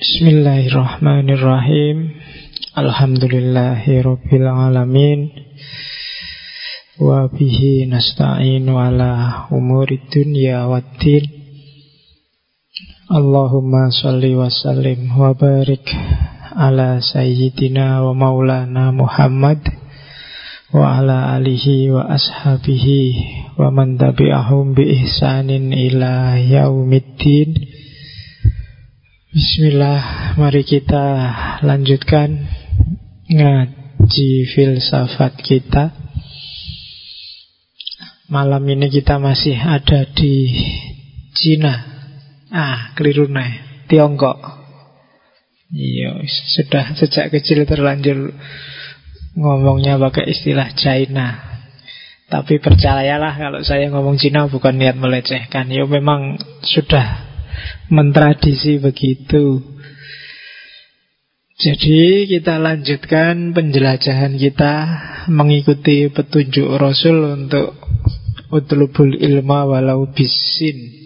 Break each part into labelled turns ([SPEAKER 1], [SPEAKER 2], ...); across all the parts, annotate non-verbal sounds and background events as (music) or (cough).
[SPEAKER 1] Bismillahirrahmanirrahim. Alhamdulillahi Rabbil Alamin. Wa bihi nasta'inu ala umuri dunya waddin Allahumma salli wa sallim wa barik ala sayyidina wa maulana Muhammad wa ala alihi wa ashabihi wa man tabi'ahum bi ihsanin ila yaumiddin Bismillah, mari kita lanjutkan ngaji filsafat kita. Malam ini kita masih ada di Cina. Ah, keliru nih, Tiongkok. Iya, sudah sejak kecil terlanjur ngomongnya pakai istilah China. Tapi percayalah kalau saya ngomong Cina bukan niat melecehkan. Ya memang sudah mentradisi begitu. Jadi kita lanjutkan penjelajahan kita mengikuti petunjuk Rasul untuk utlubul ilma walau bisin.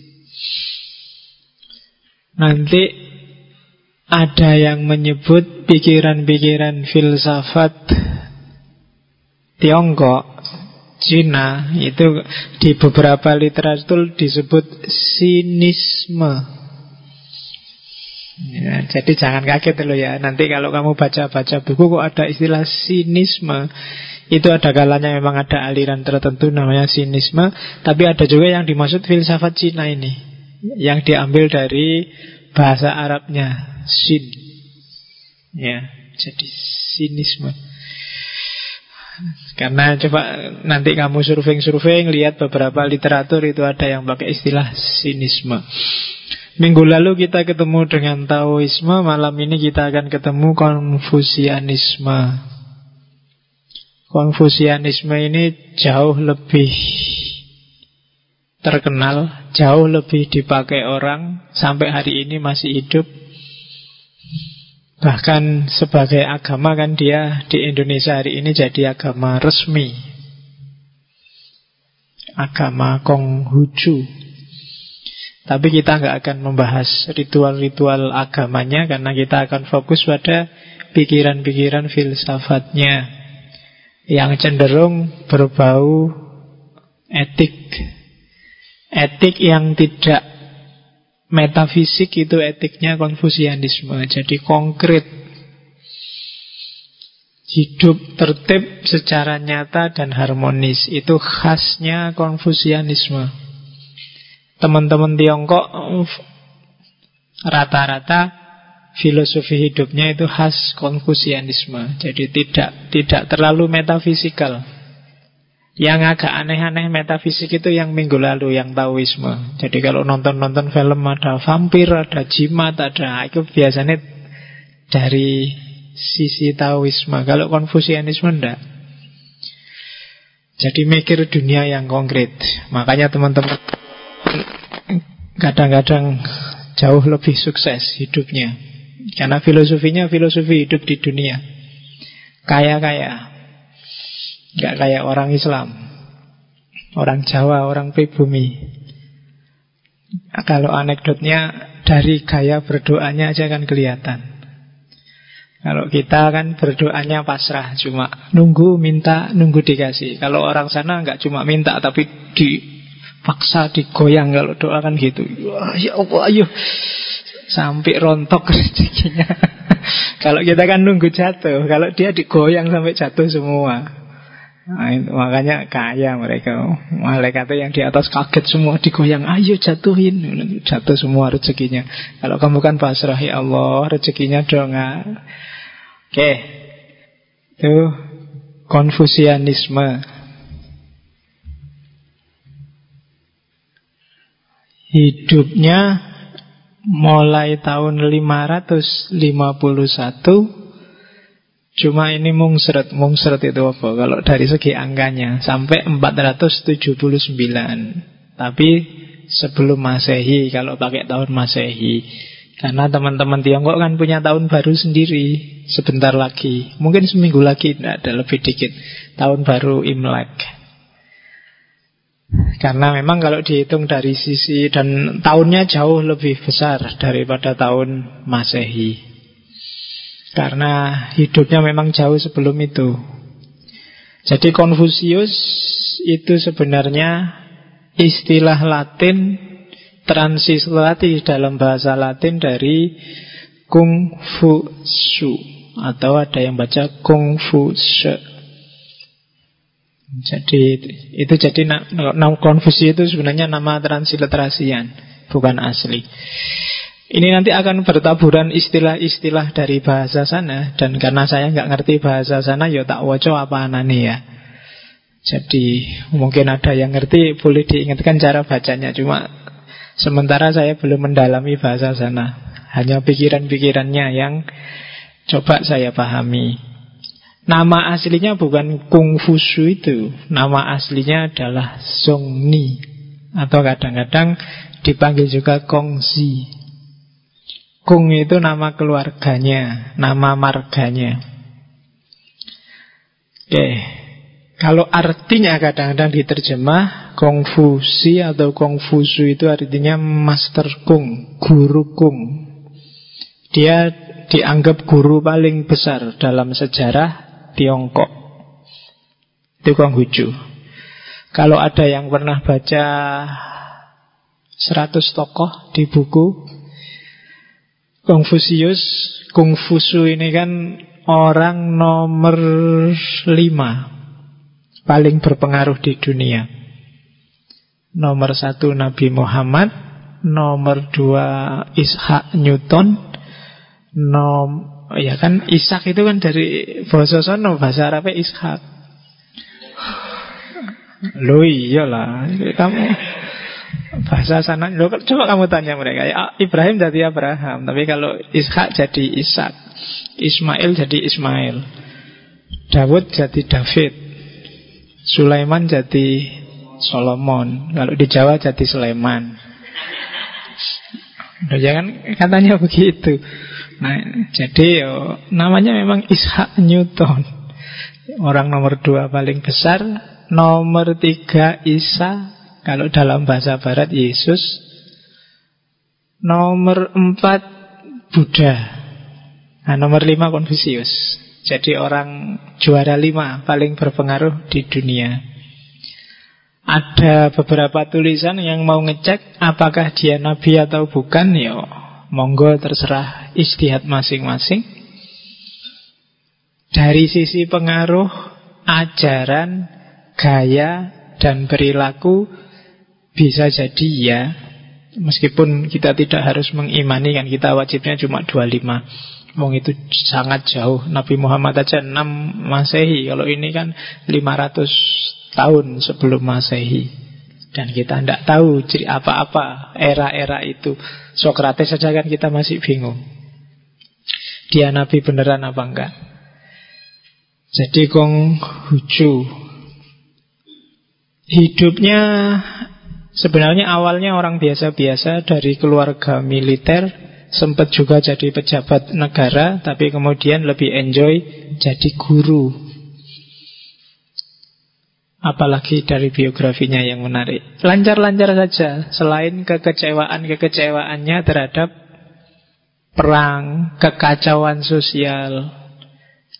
[SPEAKER 1] Nanti ada yang menyebut pikiran-pikiran filsafat Tiongkok, Cina itu di beberapa literatur disebut sinisme. Ya, jadi jangan kaget loh ya. Nanti kalau kamu baca-baca buku kok ada istilah sinisme. Itu ada kalanya memang ada aliran tertentu namanya sinisme. Tapi ada juga yang dimaksud filsafat Cina ini. Yang diambil dari bahasa Arabnya. Sin. Ya, jadi sinisme. Karena coba nanti kamu survei-survei lihat beberapa literatur itu ada yang pakai istilah sinisme. Minggu lalu kita ketemu dengan Taoisme, malam ini kita akan ketemu Konfusianisme. Konfusianisme ini jauh lebih terkenal, jauh lebih dipakai orang, sampai hari ini masih hidup. Bahkan sebagai agama kan dia di Indonesia hari ini jadi agama resmi. Agama Konghucu. Tapi kita nggak akan membahas ritual-ritual agamanya karena kita akan fokus pada pikiran-pikiran filsafatnya yang cenderung berbau etik. Etik yang tidak metafisik itu etiknya konfusianisme. Jadi konkret. Hidup tertib secara nyata dan harmonis. Itu khasnya konfusianisme teman-teman Tiongkok rata-rata filosofi hidupnya itu khas konfusianisme. Jadi tidak tidak terlalu metafisikal. Yang agak aneh-aneh metafisik itu yang minggu lalu yang Taoisme. Jadi kalau nonton-nonton film ada vampir, ada jimat, ada itu biasanya dari sisi Taoisme. Kalau konfusianisme enggak. Jadi mikir dunia yang konkret. Makanya teman-teman kadang-kadang jauh lebih sukses hidupnya. Karena filosofinya filosofi hidup di dunia. Kaya-kaya. Gak kayak orang Islam. Orang Jawa, orang pribumi. Kalau anekdotnya dari gaya berdoanya aja kan kelihatan. Kalau kita kan berdoanya pasrah Cuma nunggu, minta, nunggu dikasih Kalau orang sana nggak cuma minta Tapi di Paksa digoyang kalau doa kan gitu. Ya Allah, ayo. Sampai rontok (laughs) rezekinya. kalau kita kan nunggu jatuh. Kalau dia digoyang sampai jatuh semua. Nah, makanya kaya mereka. Malaikat yang di atas kaget semua digoyang. Ayo jatuhin. Jatuh semua rezekinya. Kalau kamu kan pasrah ya Allah, rezekinya dong. Oke. Itu konfusianisme. hidupnya mulai tahun 551 Cuma ini mungsret Mungsret itu apa? Kalau dari segi angkanya Sampai 479 Tapi sebelum masehi Kalau pakai tahun masehi. Karena teman-teman Tiongkok kan punya tahun baru sendiri Sebentar lagi. Mungkin seminggu lagi Tidak ada lebih dikit. Tahun baru Imlek. Karena memang kalau dihitung dari sisi dan tahunnya jauh lebih besar daripada tahun Masehi. Karena hidupnya memang jauh sebelum itu. Jadi Konfusius itu sebenarnya istilah Latin transliterasi dalam bahasa Latin dari Kung Fu Su atau ada yang baca Kung Fu Se. Jadi itu jadi nama Konfusi itu sebenarnya nama transliterasian, bukan asli. Ini nanti akan bertaburan istilah-istilah dari bahasa sana. Dan karena saya nggak ngerti bahasa sana Ya tak woco apa anani ya. Jadi mungkin ada yang ngerti Boleh diingatkan cara bacanya. Cuma sementara saya belum mendalami bahasa sana. Hanya pikiran-pikirannya yang Coba saya pahami. Nama aslinya bukan Kung Fusu itu. Nama aslinya adalah Ni. Atau kadang-kadang dipanggil juga Kongzi Kung itu nama keluarganya, nama marganya. Oke, kalau artinya kadang-kadang diterjemah Kongfusi atau Kongfusu itu artinya Master Kung, Guru Kung. Dia dianggap guru paling besar dalam sejarah Tiongkok. Itu Konghucu. Kalau ada yang pernah baca 100 tokoh di buku Konfusius, Kungfusu ini kan orang nomor lima paling berpengaruh di dunia. Nomor satu Nabi Muhammad, nomor dua Ishak Newton, nom ya kan Ishak itu kan dari bahasa sono bahasa Arabnya Ishak. Lo iyalah kamu Bahasa sana. Loh, Coba kamu tanya mereka. Ya, Ibrahim jadi Abraham Tapi kalau Ishak jadi Ishak Ismail jadi Ismail Dawud jadi David Sulaiman jadi Solomon Kalau di Jawa jadi Sulaiman. Loh, Jangan katanya (laughs) begitu. Nah, jadi yo, namanya memang Ishak Newton. Orang nomor dua paling besar Nomor tiga Isa kalau dalam bahasa barat Yesus Nomor empat Buddha. Nah, Nomor lima Konfusius. Jadi orang juara lima Paling berpengaruh di dunia. Ada beberapa tulisan yang mau ngecek Apakah dia nabi atau bukan. Yo, monggo terserah istihad masing-masing. Dari sisi pengaruh Ajaran Gaya dan perilaku bisa jadi ya. Meskipun kita tidak harus mengimani kan Kita wajibnya cuma 25 Wong itu sangat jauh. Nabi Muhammad aja 6 Masehi. Kalau ini kan 500 tahun sebelum Masehi. Dan kita tidak tahu ciri apa-apa Era-era itu. Sokrates saja kan kita masih bingung. Dia Nabi beneran apa enggak? Jadi Kong Huju. Hidupnya Sebenarnya awalnya orang biasa-biasa dari keluarga militer Sempat juga jadi pejabat negara Tapi kemudian lebih enjoy jadi guru. Apalagi dari biografinya yang menarik. Lancar-lancar saja Selain kekecewaan-kekecewaannya terhadap Perang, kekacauan sosial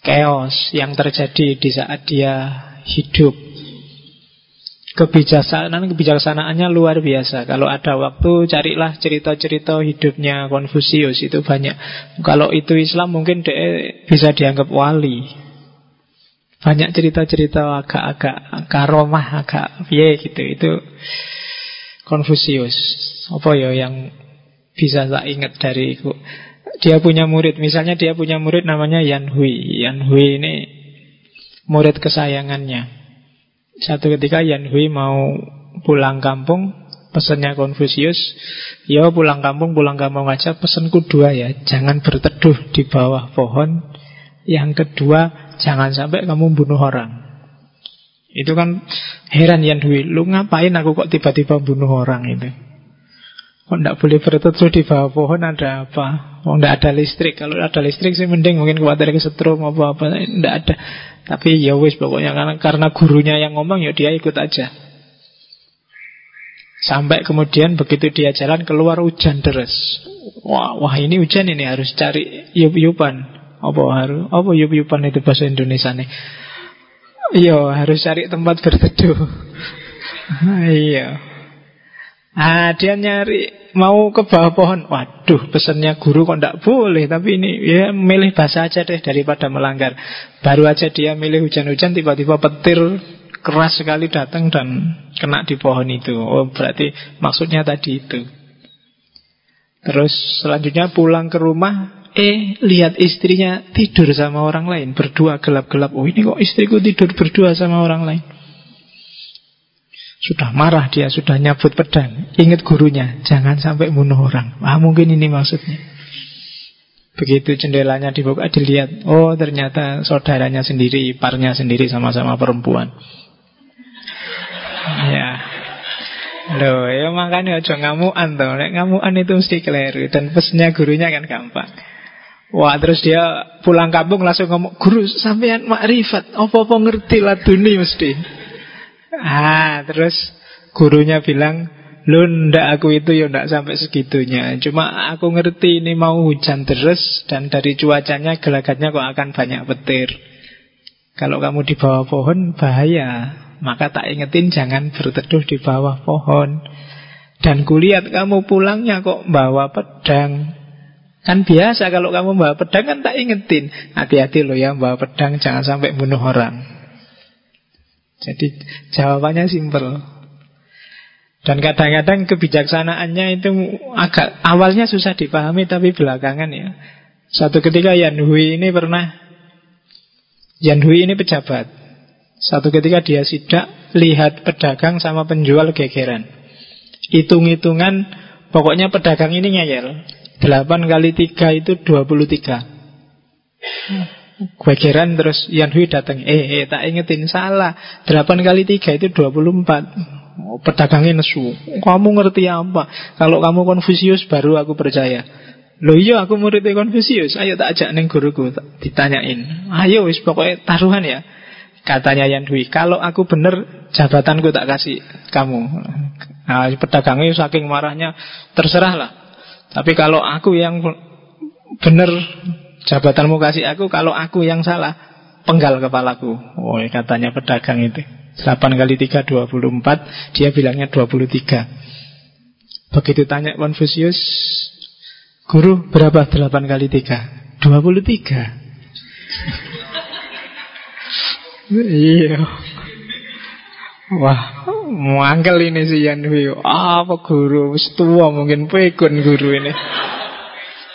[SPEAKER 1] Chaos yang terjadi di saat dia hidup kebijaksanaan kebijaksanaannya luar biasa. Kalau ada waktu carilah cerita-cerita hidupnya Konfusius itu banyak. Kalau itu Islam mungkin dia bisa dianggap wali. Banyak cerita-cerita agak-agak karomah, agak piye gitu. Itu Konfusius. Apa ya yang bisa tak ingat dari dia punya murid, misalnya dia punya murid namanya Yan Hui. Yan Hui ini murid kesayangannya. Satu ketika Yan Hui mau pulang kampung Pesannya Konfusius Ya pulang kampung, pulang kampung aja Pesanku dua ya Jangan berteduh di bawah pohon. Yang kedua Jangan sampai kamu bunuh orang. Itu kan heran Yan Hui Lu ngapain aku kok tiba-tiba bunuh orang itu? Kok tidak boleh berteduh di bawah pohon ada apa? Oh tidak ada listrik? Kalau ada listrik sih mending mungkin khawatir kesetrum apa-apa Tidak ada tapi ya wis pokoknya karena, karena gurunya yang ngomong ya dia ikut aja. Sampai kemudian begitu dia jalan keluar hujan deras. Wah, wah ini hujan ini harus cari yup-yupan. Apa harus? Apa yup-yupan itu bahasa Indonesia nih? Iya, harus cari tempat berteduh. (laughs) iya. Ah, dia nyari mau ke bawah pohon. Waduh, pesannya guru kok tidak boleh. Tapi ini ya milih bahasa aja deh daripada melanggar. Baru aja dia milih hujan-hujan, tiba-tiba petir keras sekali datang dan kena di pohon itu. Oh, berarti maksudnya tadi itu. Terus selanjutnya pulang ke rumah, eh lihat istrinya tidur sama orang lain, berdua gelap-gelap. Oh, ini kok istriku tidur berdua sama orang lain. Sudah marah dia, sudah nyabut pedang. Ingat gurunya, jangan sampai bunuh orang. Ah, mungkin ini maksudnya. Begitu jendelanya dibuka dilihat, oh ternyata saudaranya sendiri, iparnya sendiri sama-sama perempuan. Ya. Loh, ya makanya aja ngamuan tuh. Nek ngamuan itu mesti keliru dan pesennya gurunya kan gampang. Wah, terus dia pulang kampung langsung ngomong, "Guru, sampean makrifat, apa-apa ngerti laduni mesti." Ah, terus gurunya bilang, Lu ndak aku itu ya ndak sampai segitunya. Cuma aku ngerti ini mau hujan terus Dan dari cuacanya gelagatnya kok akan banyak petir. Kalau kamu di bawah pohon bahaya. Maka tak ingetin jangan berteduh di bawah pohon. Dan kulihat kamu pulangnya kok bawa pedang. Kan biasa kalau kamu bawa pedang kan tak ingetin. Hati-hati loh ya bawa pedang jangan sampai bunuh orang Jadi jawabannya simpel. Dan kadang-kadang kebijaksanaannya itu agak awalnya susah dipahami tapi belakangan ya. Satu ketika Yan Hui ini pernah Yan Hui ini pejabat. Satu ketika dia sidak Lihat pedagang sama penjual gegeran. Hitung-hitungan Pokoknya pedagang ini ngeyel. 8 kali 3 itu 23 Gegeran terus Yan Hui datang Eh, eh tak ingetin salah. 8 kali 3 itu 24 oh, Pedagangnya nesu. Kamu ngerti apa? Kalau kamu Konfusius baru aku percaya. Loh iya aku muridnya Konfusius Ayo tak ajak neng guruku. Ditanyain. Ayo wis pokoknya taruhan ya. Katanya Yan Dwi, kalau aku benar jabatanku tak kasih kamu. Nah, pedagangnya saking marahnya, terserahlah. Tapi kalau aku yang benar jabatanmu kasih aku, kalau aku yang salah, penggal kepalaku. Oh, katanya pedagang itu. 8 kali 3, 24. Dia bilangnya 23. Begitu tanya Confucius, Guru, berapa 8 kali 3? 23. (laughs) Iya. Wah, mangkel ini si Yanwi. Apa guru? Tua mungkin pekun guru ini.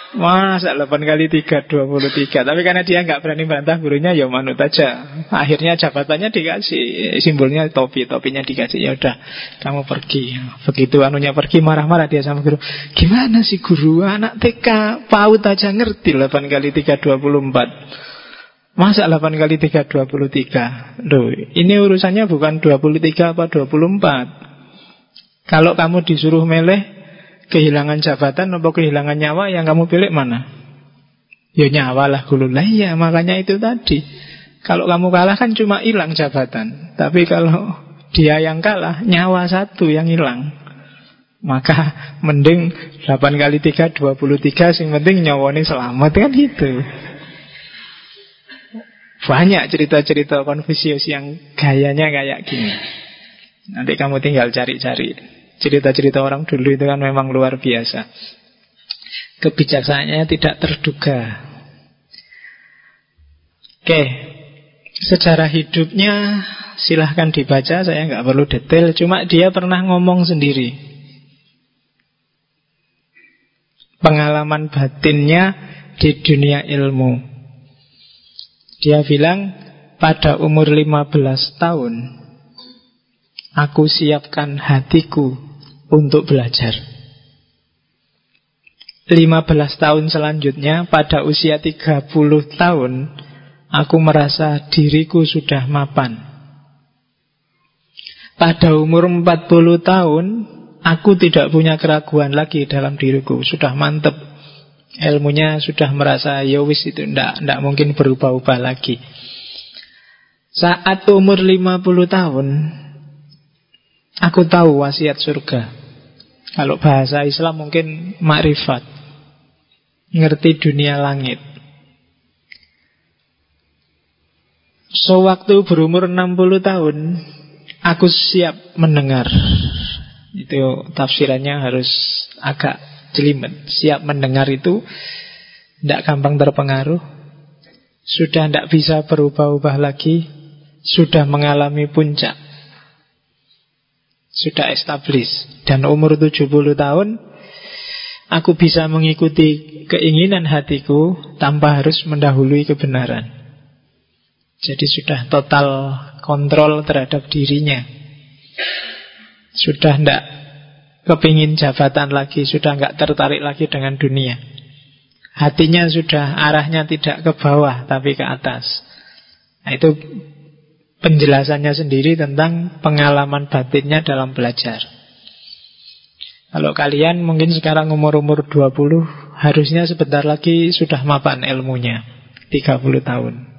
[SPEAKER 1] Masa 8 kali 3 23 Tapi karena dia nggak berani bantah gurunya Ya manut aja. Akhirnya jabatannya dikasih Simbolnya topi Topinya dikasih. Ya udah kamu pergi. Begitu anunya pergi marah-marah dia sama guru. Gimana sih guru? Anak TK PAUD aja ngerti 8 kali 3 24 Masa 8 kali 3 23 Loh, ini urusannya bukan 23 apa 24 Kalau kamu disuruh meleh Kehilangan jabatan atau kehilangan nyawa Yang kamu pilih mana? Ya nyawa lah dulu Lah iya makanya itu tadi Kalau kamu kalah kan cuma hilang jabatan Tapi kalau dia yang kalah Nyawa satu yang hilang Maka mending 8 kali 3 23 Sing penting nyawanya selamat kan itu banyak cerita-cerita Konfusius yang gayanya kayak gini. Nanti kamu tinggal cari-cari. Cerita-cerita orang dulu itu kan memang luar biasa. Kebijaksanaannya tidak terduga. Oke, sejarah hidupnya silahkan dibaca, saya nggak perlu detail. Cuma dia pernah ngomong sendiri. Pengalaman batinnya di dunia ilmu. Dia bilang pada umur 15 tahun Aku siapkan hatiku untuk belajar. 15 tahun selanjutnya pada usia 30 tahun Aku merasa diriku sudah mapan. Pada umur 40 tahun Aku tidak punya keraguan lagi dalam diriku. Sudah mantep. Ilmunya sudah merasa yowis ya itu ndak, ndak mungkin berubah-ubah lagi. Saat umur 50 tahun Aku tahu wasiat surga Kalau bahasa Islam mungkin makrifat. Ngerti dunia langit. Sewaktu berumur 60 tahun, aku siap mendengar. Itu tafsirannya harus agak jelimet. Siap mendengar itu tidak gampang terpengaruh. Sudah tidak bisa berubah-ubah lagi. Sudah mengalami puncak. Sudah establis. Dan umur 70 tahun, aku bisa mengikuti keinginan hatiku tanpa harus mendahului kebenaran. Jadi sudah total kontrol terhadap dirinya. Sudah tidak kepingin jabatan lagi, sudah nggak tertarik lagi dengan dunia. Hatinya sudah arahnya tidak ke bawah tapi ke atas. Nah, itu penjelasannya sendiri tentang pengalaman batinnya dalam belajar. Kalau kalian mungkin sekarang umur-umur 20 Harusnya sebentar lagi sudah mapan ilmunya 30 tahun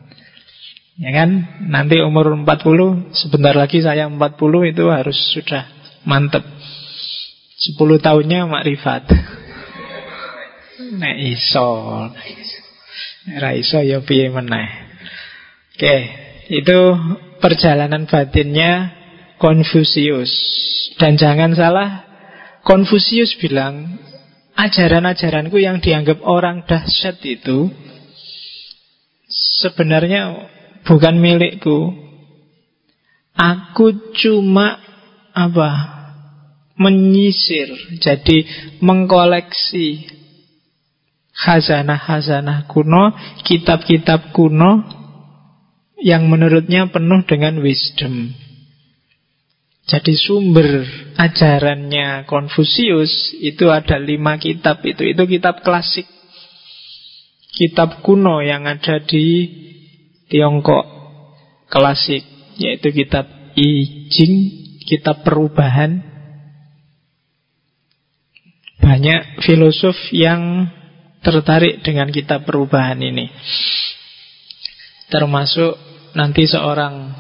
[SPEAKER 1] Ya kan? Nanti umur 40, sebentar lagi saya 40 itu harus sudah mantep. 10 tahunnya makrifat. Nek iso. Nek iso ya piye meneh. Oke, itu perjalanan batinnya Konfusius. Dan jangan salah, Konfusius bilang, ajaran-ajaranku yang dianggap orang dahsyat itu sebenarnya bukan milikku. Aku cuma apa? Menyisir, jadi mengkoleksi khazanah-khazanah kuno, kitab-kitab kuno yang menurutnya penuh dengan wisdom. Jadi sumber ajarannya Konfusius itu ada lima kitab itu. Itu kitab klasik. Kitab kuno yang ada di Tiongkok klasik yaitu kitab I Ching, kitab perubahan. Banyak filosof yang tertarik dengan kitab perubahan ini. Termasuk nanti seorang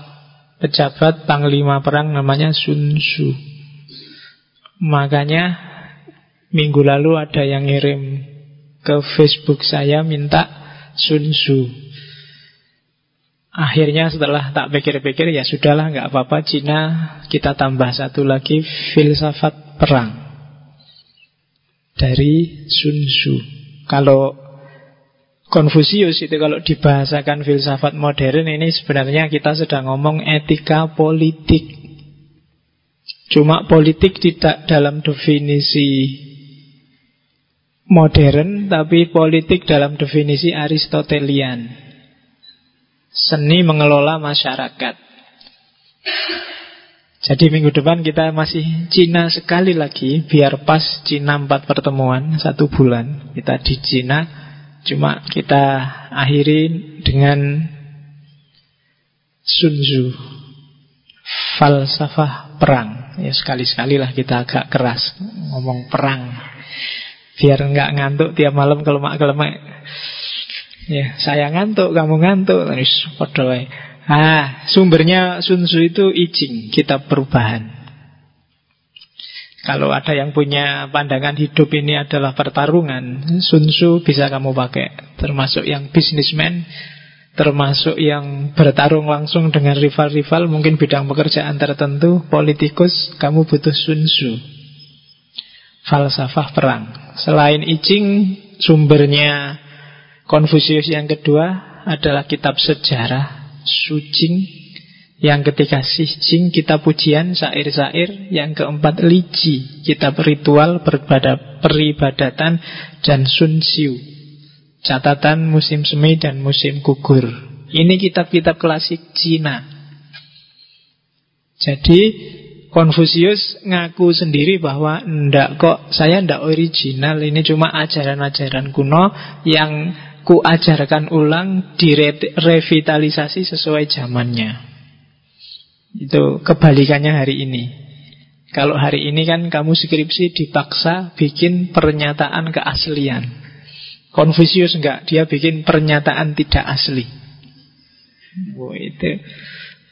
[SPEAKER 1] pejabat panglima perang namanya Sun Tzu. Makanya minggu lalu ada yang ngirim ke Facebook saya minta Sun Tzu Akhirnya setelah tak pikir-pikir ya sudahlah nggak apa-apa Cina kita tambah satu lagi filsafat perang dari Sun Tzu. Kalau Konfusius itu kalau dibahasakan filsafat modern ini sebenarnya kita sedang ngomong etika politik. Cuma politik tidak dalam definisi modern tapi politik dalam definisi Aristotelian. Seni mengelola masyarakat. Jadi minggu depan kita masih Cina sekali lagi Biar pas Cina empat pertemuan Satu bulan Kita di Cina Cuma kita akhiri dengan Sun Tzu Falsafah perang Ya sekali-sekali lah kita agak keras Ngomong perang Biar nggak ngantuk tiap malam kelemak-kelemak Ya, saya ngantuk, kamu ngantuk. Ah, sumbernya Sun Tzu itu ijing, kitab perubahan. Kalau ada yang punya pandangan hidup ini adalah pertarungan, Sun Tzu bisa kamu pakai. Termasuk yang bisnismen, termasuk yang bertarung langsung dengan rival-rival, mungkin bidang pekerjaan tertentu, politikus, kamu butuh Sun Tzu. Falsafah perang. Selain ijing, sumbernya Konfusius yang kedua adalah kitab sejarah Sujing Yang ketiga Sijing, kitab pujian, sair-sair Yang keempat Liji, kitab ritual, peribadatan Dan Sun Xiu Catatan musim semi dan musim gugur. Ini kitab-kitab klasik Cina. Jadi Konfusius ngaku sendiri bahwa ndak kok saya ndak original ini cuma ajaran-ajaran kuno yang ku ajarkan ulang, direvitalisasi sesuai zamannya. Itu kebalikannya hari ini. Kalau hari ini kan kamu skripsi dipaksa bikin pernyataan keaslian. Konfusius enggak, dia bikin pernyataan tidak asli. Oh, itu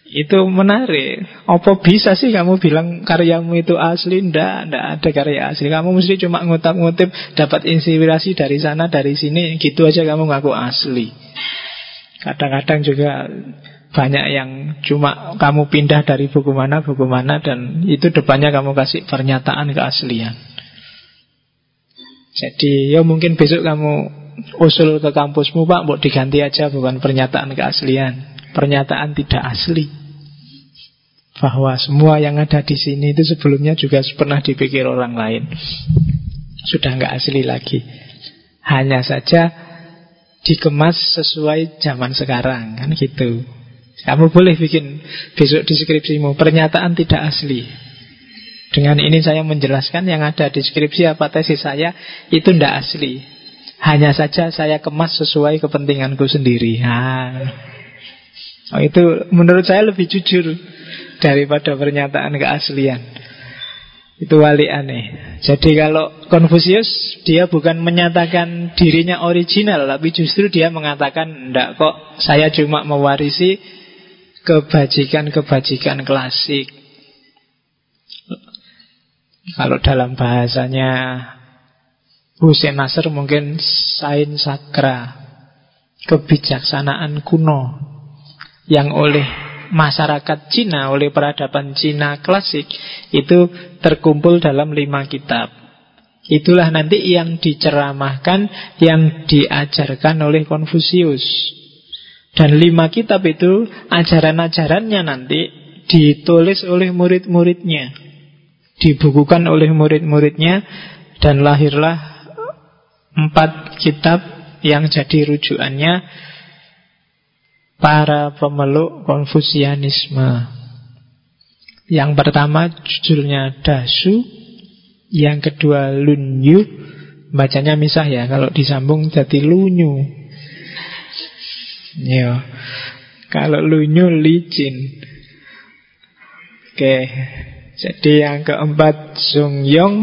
[SPEAKER 1] Itu menarik. Apa bisa sih kamu bilang karyamu itu asli? Ndak, ndak ada karya asli. Kamu mesti cuma ngutip-ngutip, dapat inspirasi dari sana, dari sini. Gitu aja kamu ngaku asli. Kadang-kadang juga banyak yang cuma kamu pindah dari buku mana, buku mana, dan itu depannya kamu kasih pernyataan keaslian. Jadi ya mungkin besok kamu usul ke kampusmu Pak, mau diganti aja bukan pernyataan keaslian. Pernyataan tidak asli bahwa semua yang ada di sini itu sebelumnya juga pernah dipikir orang lain. Sudah nggak asli lagi. Hanya saja dikemas sesuai zaman sekarang kan gitu. Kamu boleh bikin besok di skripsimu pernyataan tidak asli. Dengan ini saya menjelaskan yang ada di skripsi apa tesis saya itu tidak asli. Hanya saja saya kemas sesuai kepentinganku sendiri. Nah, oh, itu menurut saya lebih jujur daripada pernyataan keaslian. Itu wali aneh. Jadi kalau Konfusius dia bukan menyatakan dirinya original, tapi justru dia mengatakan ndak kok saya cuma mewarisi kebajikan-kebajikan klasik. Kalau dalam bahasanya Hussein Nasr mungkin sains sakra, kebijaksanaan kuno yang oleh masyarakat Cina, oleh peradaban Cina klasik itu terkumpul dalam lima kitab. Itulah nanti yang diceramahkan, yang diajarkan oleh Konfusius. Dan lima kitab itu ajaran-ajarannya nanti ditulis oleh murid-muridnya. Dibukukan oleh murid-muridnya dan lahirlah empat kitab yang jadi rujukannya para pemeluk konfusianisme. Yang pertama judulnya Dasu, yang kedua Lunyu, bacanya misah ya, kalau disambung jadi Lunyu. Ya. Kalau Lunyu licin. Oke. Jadi yang keempat Yong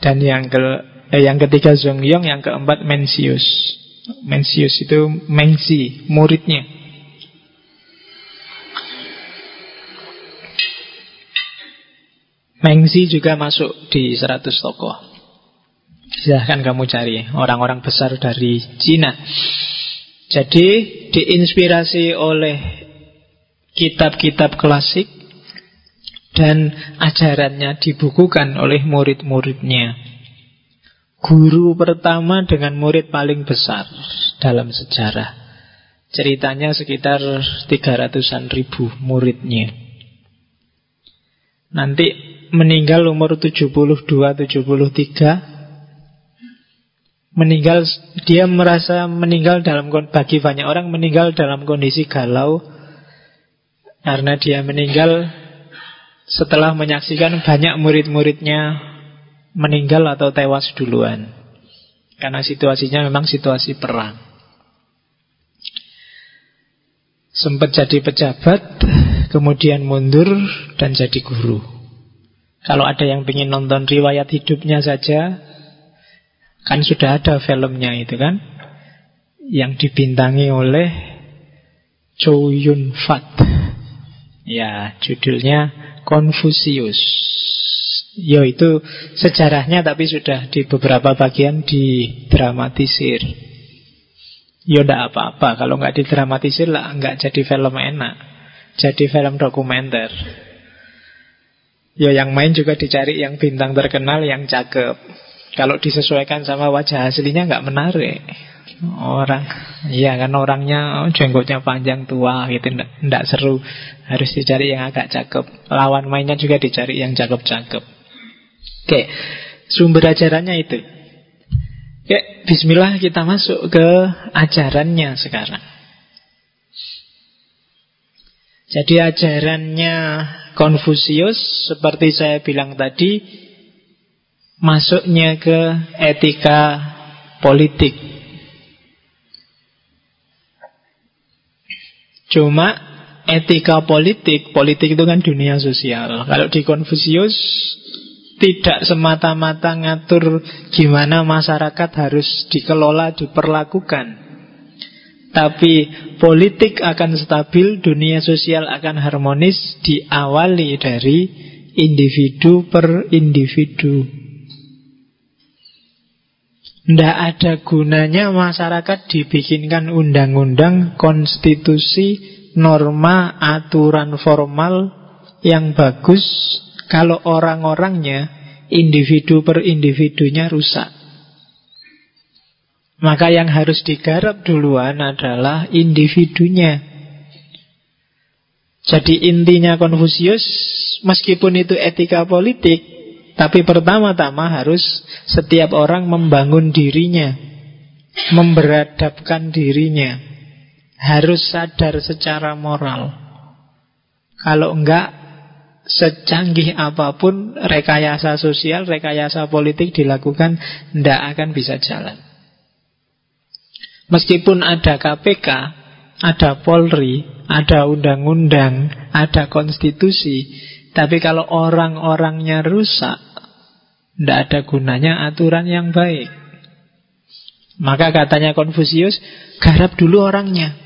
[SPEAKER 1] dan yang ke eh, yang ketiga Yong, yang keempat Mencius. Mencius itu Mengsi, muridnya. Mengzi juga masuk di 100 tokoh. Silahkan kamu cari orang-orang besar dari Cina. Jadi diinspirasi oleh kitab-kitab klasik dan ajarannya dibukukan oleh murid-muridnya. Guru pertama dengan murid paling besar dalam sejarah. Ceritanya sekitar 300-an ribu muridnya. Nanti meninggal umur 72 73 meninggal dia merasa meninggal dalam bagi banyak orang meninggal dalam kondisi galau. Karena dia meninggal setelah menyaksikan banyak murid-muridnya meninggal atau tewas duluan. Karena situasinya memang situasi perang. Sempat jadi pejabat kemudian mundur dan jadi guru. Kalau ada yang ingin nonton riwayat hidupnya saja, kan sudah ada filmnya itu kan, yang dibintangi oleh Chow Yun Fat. Ya, judulnya Confucius. Yo itu sejarahnya tapi sudah di beberapa bagian didramatisir. Yo ndak apa-apa kalau nggak didramatisir lah nggak jadi film enak. Jadi film dokumenter. Ya yang main juga dicari yang bintang terkenal yang cakep. Kalau disesuaikan sama wajah aslinya nggak menarik. Orang, iya kan orangnya oh, jenggotnya panjang tua gitu, ndak seru. Harus dicari yang agak cakep. Lawan mainnya juga dicari yang cakep-cakep. Oke, sumber ajarannya itu. Oke, Bismillah kita masuk ke ajarannya sekarang. Jadi ajarannya Konfusius seperti saya bilang tadi masuknya ke etika politik. Cuma etika politik, politik itu kan dunia sosial. Kalau di Konfusius tidak semata-mata ngatur gimana masyarakat harus dikelola, diperlakukan. Tapi politik akan stabil, dunia sosial akan harmonis diawali dari individu per individu. Tidak ada gunanya masyarakat dibikinkan undang-undang, konstitusi, norma, aturan formal yang bagus kalau orang-orangnya, individu per individunya rusak. Maka yang harus digarap duluan adalah individunya. Jadi intinya Konfusius, meskipun itu etika politik, tapi pertama-tama harus setiap orang membangun dirinya, memberadabkan dirinya, harus sadar secara moral. Kalau enggak, secanggih apa pun rekayasa sosial, rekayasa politik dilakukan, tidak akan bisa jalan. Meskipun ada KPK, ada Polri, ada undang-undang, ada konstitusi, tapi kalau orang-orangnya rusak, tidak ada gunanya aturan yang baik. Maka katanya Konfusius, garap dulu orangnya.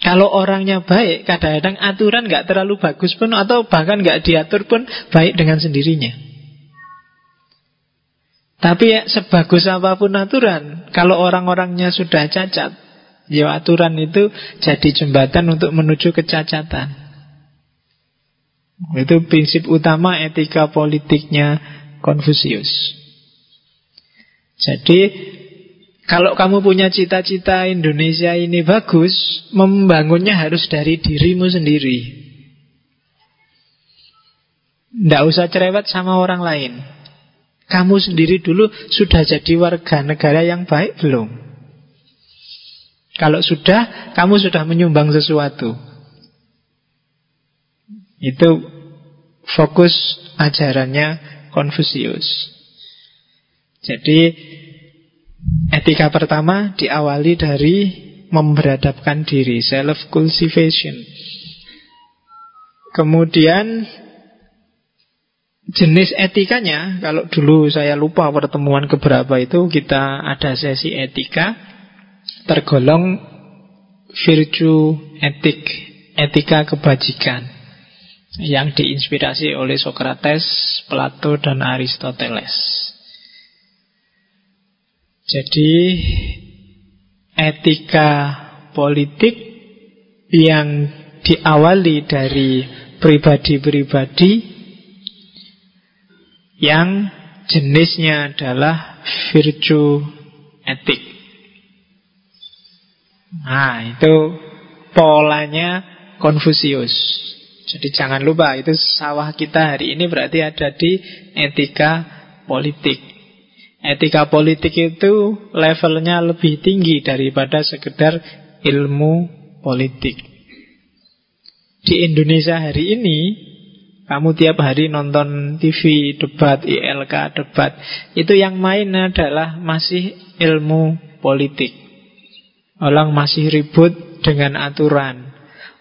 [SPEAKER 1] Kalau orangnya baik, kadang-kadang aturan nggak terlalu bagus pun atau bahkan nggak diatur pun baik dengan sendirinya. Tapi ya, sebagus apa pun aturan, kalau orang-orangnya sudah cacat, ya aturan itu jadi jembatan untuk menuju kecacatan. Itu prinsip utama etika politiknya Konfusius. Jadi kalau kamu punya cita-cita Indonesia ini bagus, membangunnya harus dari dirimu sendiri. Tidak usah cerewet sama orang lain. Kamu sendiri dulu sudah jadi warga negara yang baik belum? Kalau sudah, kamu sudah menyumbang sesuatu. Itu fokus ajarannya Konfusius. Jadi etika pertama diawali dari memberadabkan diri, self cultivation. Kemudian Jenis etikanya, kalau dulu saya lupa pertemuan keberapa itu kita ada sesi etika tergolong virtue etik, etika kebajikan yang diinspirasi oleh Socrates, Plato dan Aristoteles. Jadi etika politik yang diawali dari pribadi-pribadi yang jenisnya adalah virtue etik. Nah, itu polanya Konfusius. Jadi jangan lupa itu sawah kita hari ini berarti ada di etika politik. Etika politik itu levelnya lebih tinggi daripada sekedar ilmu politik. Di Indonesia hari ini kamu tiap hari nonton TV, debat, ILK, debat Itu yang main adalah masih ilmu politik Orang masih ribut dengan aturan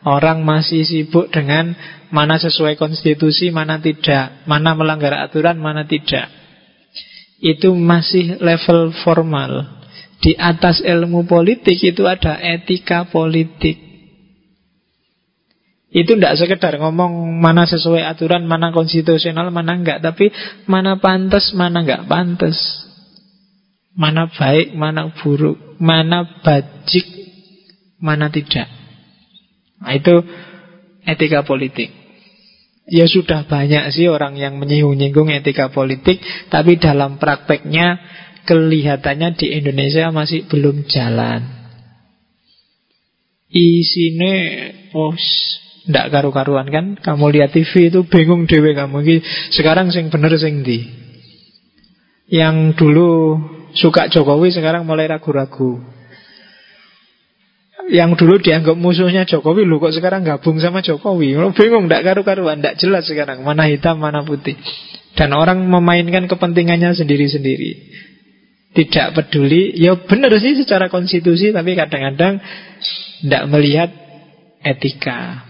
[SPEAKER 1] Orang masih sibuk dengan mana sesuai konstitusi, mana tidak Mana melanggar aturan, mana tidak Itu masih level formal Di atas ilmu politik itu ada etika politik itu tidak sekedar ngomong mana sesuai aturan, mana konstitusional, mana enggak. Tapi mana pantas, mana enggak pantas. Mana baik, mana buruk. Mana bajik, mana tidak. Nah, itu etika politik. Ya sudah banyak sih orang yang menyinggung-nyinggung etika politik, tapi dalam prakteknya kelihatannya di Indonesia masih belum jalan. Isine oh, tidak karu-karuan kan Kamu lihat TV itu bingung dewe kamu Sekarang sing bener sing di Yang dulu Suka Jokowi sekarang mulai ragu-ragu Yang dulu dianggap musuhnya Jokowi Lu kok sekarang gabung sama Jokowi? Lu bingung, tidak karu-karuan Tidak jelas sekarang Mana hitam, mana putih. Dan orang memainkan kepentingannya sendiri-sendiri. Tidak peduli Ya benar sih secara konstitusi Tapi kadang-kadang Tidak melihat etika.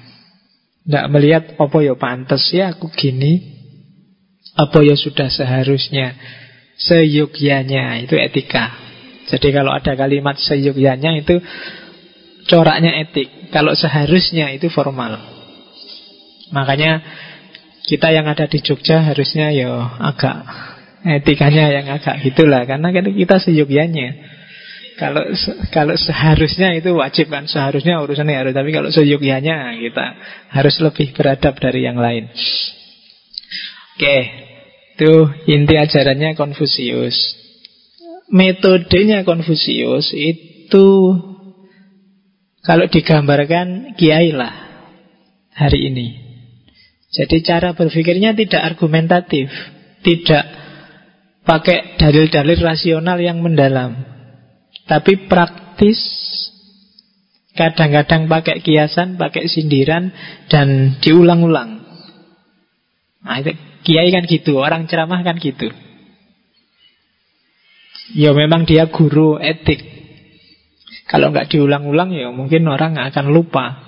[SPEAKER 1] Tidak melihat apa ya pantas ya aku gini? Apa ya sudah seharusnya? Seyogyanya. Itu etika. Jadi kalau ada kalimat seyogyanya itu coraknya etik. Kalau seharusnya itu formal. Makanya kita yang ada di Jogja harusnya ya agak etikanya yang agak gitulah karena kan kita seyogyanya. Kalau kalau seharusnya itu wajib kan seharusnya urusannya harus tapi kalau seyogyanya kita harus lebih beradab dari yang lain. Oke, itu inti ajarannya Konfusius. Metodenya Konfusius itu kalau digambarkan kiai lah hari ini. Jadi cara berpikirnya tidak argumentatif, tidak pakai dalil-dalil rasional yang mendalam. Tapi praktis Kadang-kadang pakai kiasan, pakai sindiran Dan diulang-ulang Nah itu kiai kan gitu Orang ceramah kan gitu Ya memang dia guru etik Kalau nggak diulang-ulang ya mungkin orang akan lupa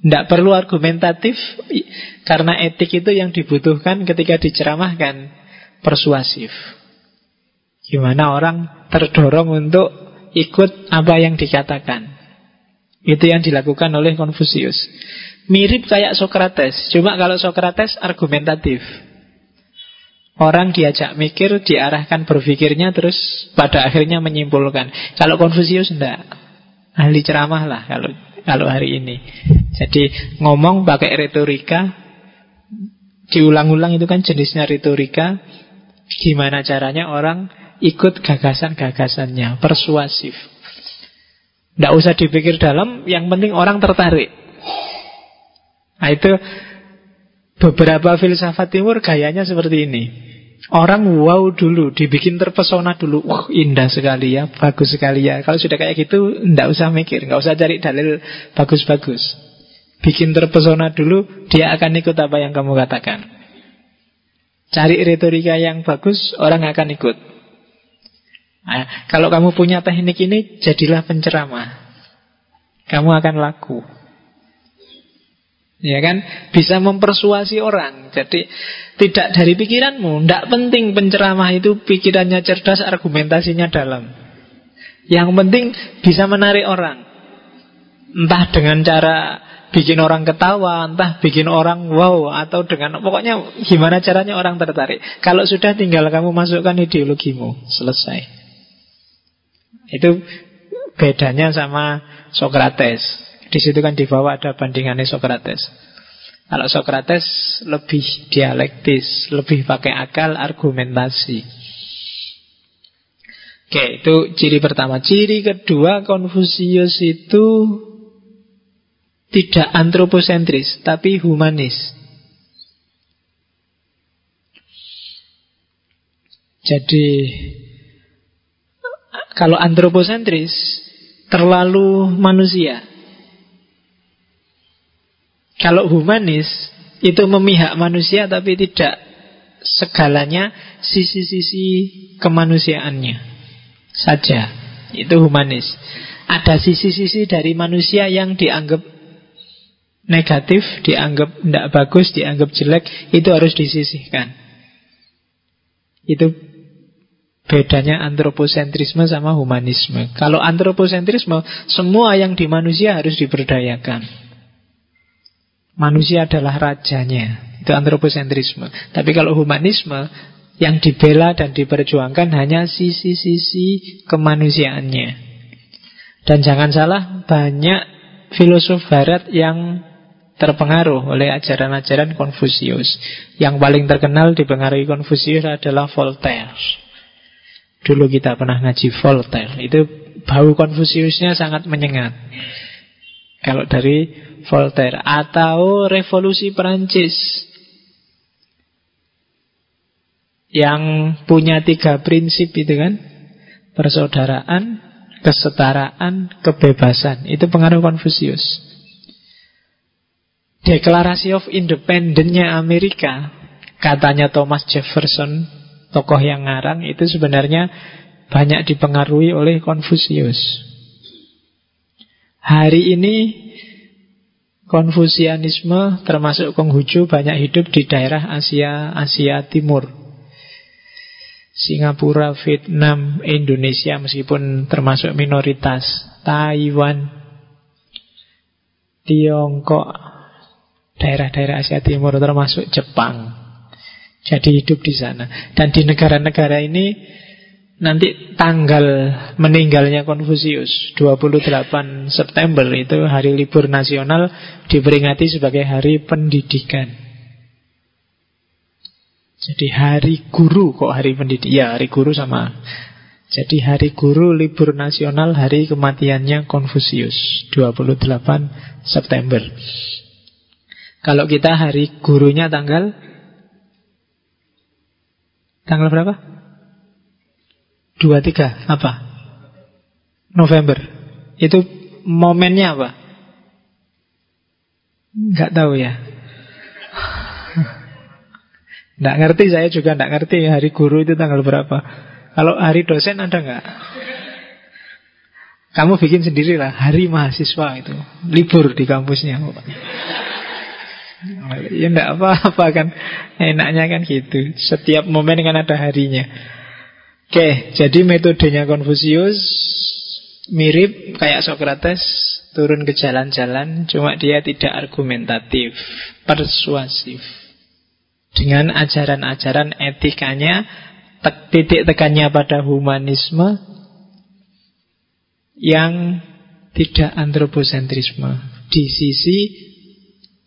[SPEAKER 1] Tidak perlu argumentatif Karena etik itu yang dibutuhkan ketika diceramahkan Persuasif Gimana orang terdorong untuk ikut apa yang dikatakan. Itu yang dilakukan oleh Konfusius. Mirip kayak Sokrates, cuma kalau Sokrates argumentatif. Orang diajak mikir, diarahkan berpikirnya, terus pada akhirnya menyimpulkan. Kalau Konfusius enggak. Ahli ceramah lah kalau kalau hari ini. Jadi ngomong pakai retorika, diulang-ulang itu kan jenisnya retorika. Gimana caranya orang ikut gagasan-gagasannya, persuasif. Tidak usah dipikir dalam, yang penting orang tertarik. Nah itu beberapa filsafat timur gayanya seperti ini. Orang wow dulu, dibikin terpesona dulu. Wah indah sekali ya, bagus sekali ya. Kalau sudah kayak gitu, tidak usah mikir, nggak usah cari dalil bagus-bagus. Bikin terpesona dulu, dia akan ikut apa yang kamu katakan. Cari retorika yang bagus, orang akan ikut. Nah, kalau kamu punya teknik ini, jadilah penceramah. Kamu akan laku. Ya kan? Bisa mempersuasi orang. Jadi tidak dari pikiranmu. Tidak penting penceramah itu pikirannya cerdas, argumentasinya dalam. Yang penting bisa menarik orang. Entah dengan cara bikin orang ketawa, entah bikin orang wow, atau dengan pokoknya gimana caranya orang tertarik. Kalau sudah tinggal kamu masukkan ideologimu, selesai. Itu bedanya sama Sokrates. Di situ kan di bawah ada bandingannya Sokrates. Kalau Sokrates lebih dialektis, lebih pakai akal, argumentasi. Oke, itu ciri pertama. Ciri kedua, Konfusius itu tidak antroposentris, tapi humanis. Jadi kalau antroposentris terlalu manusia. Kalau humanis itu memihak manusia tapi tidak segalanya sisi-sisi kemanusiaannya saja. Itu humanis. Ada sisi-sisi dari manusia yang dianggap negatif, dianggap tidak bagus, dianggap jelek, itu harus disisihkan. Itu Bedanya antroposentrisme sama humanisme. Kalau antroposentrisme, semua yang di manusia harus diberdayakan. Manusia adalah rajanya. Itu antroposentrisme. Tapi kalau humanisme, yang dibela dan diperjuangkan hanya sisi-sisi kemanusiaannya. Dan jangan salah, banyak filosof barat yang terpengaruh oleh ajaran-ajaran Konfusius. Yang paling terkenal dipengaruhi Konfusius adalah Voltaire. Dulu kita pernah ngaji Voltaire Itu bau Konfusiusnya sangat menyengat Kalau dari Voltaire Atau revolusi Perancis Yang punya tiga prinsip itu kan? Persaudaraan Kesetaraan Kebebasan. Itu pengaruh Konfusius Deklarasi of Independence-nya Amerika Katanya Thomas Jefferson tokoh yang ngarang itu sebenarnya banyak dipengaruhi oleh Konfusius. Hari ini Konfusianisme termasuk Konghucu banyak hidup di daerah Asia Asia Timur. Singapura, Vietnam, Indonesia meskipun termasuk minoritas, Taiwan, Tiongkok, daerah-daerah Asia Timur termasuk Jepang. Jadi hidup di sana. Dan di negara-negara ini nanti tanggal meninggalnya Konfusius 28 September itu hari libur nasional diperingati sebagai hari pendidikan. Jadi hari guru kok hari pendidik Ya hari guru sama Jadi hari guru libur nasional Hari kematiannya Konfusius 28 September Kalau kita hari gurunya tanggal Tanggal berapa? 23 Apa? November Itu momennya apa? Enggak tahu ya (sighs) tidak ngerti saya juga tidak ngerti hari guru itu tanggal berapa. Kalau hari dosen ada nggak? Kamu bikin sendiri lah hari mahasiswa itu libur di kampusnya. Ya enggak apa-apa kan Enaknya kan gitu Setiap momen kan ada harinya Oke, jadi metodenya Konfusius Mirip kayak Socrates Turun ke jalan-jalan Cuma dia tidak argumentatif Persuasif dengan ajaran-ajaran etikanya tek, titik tekannya pada humanisme yang tidak antroposentrisme di sisi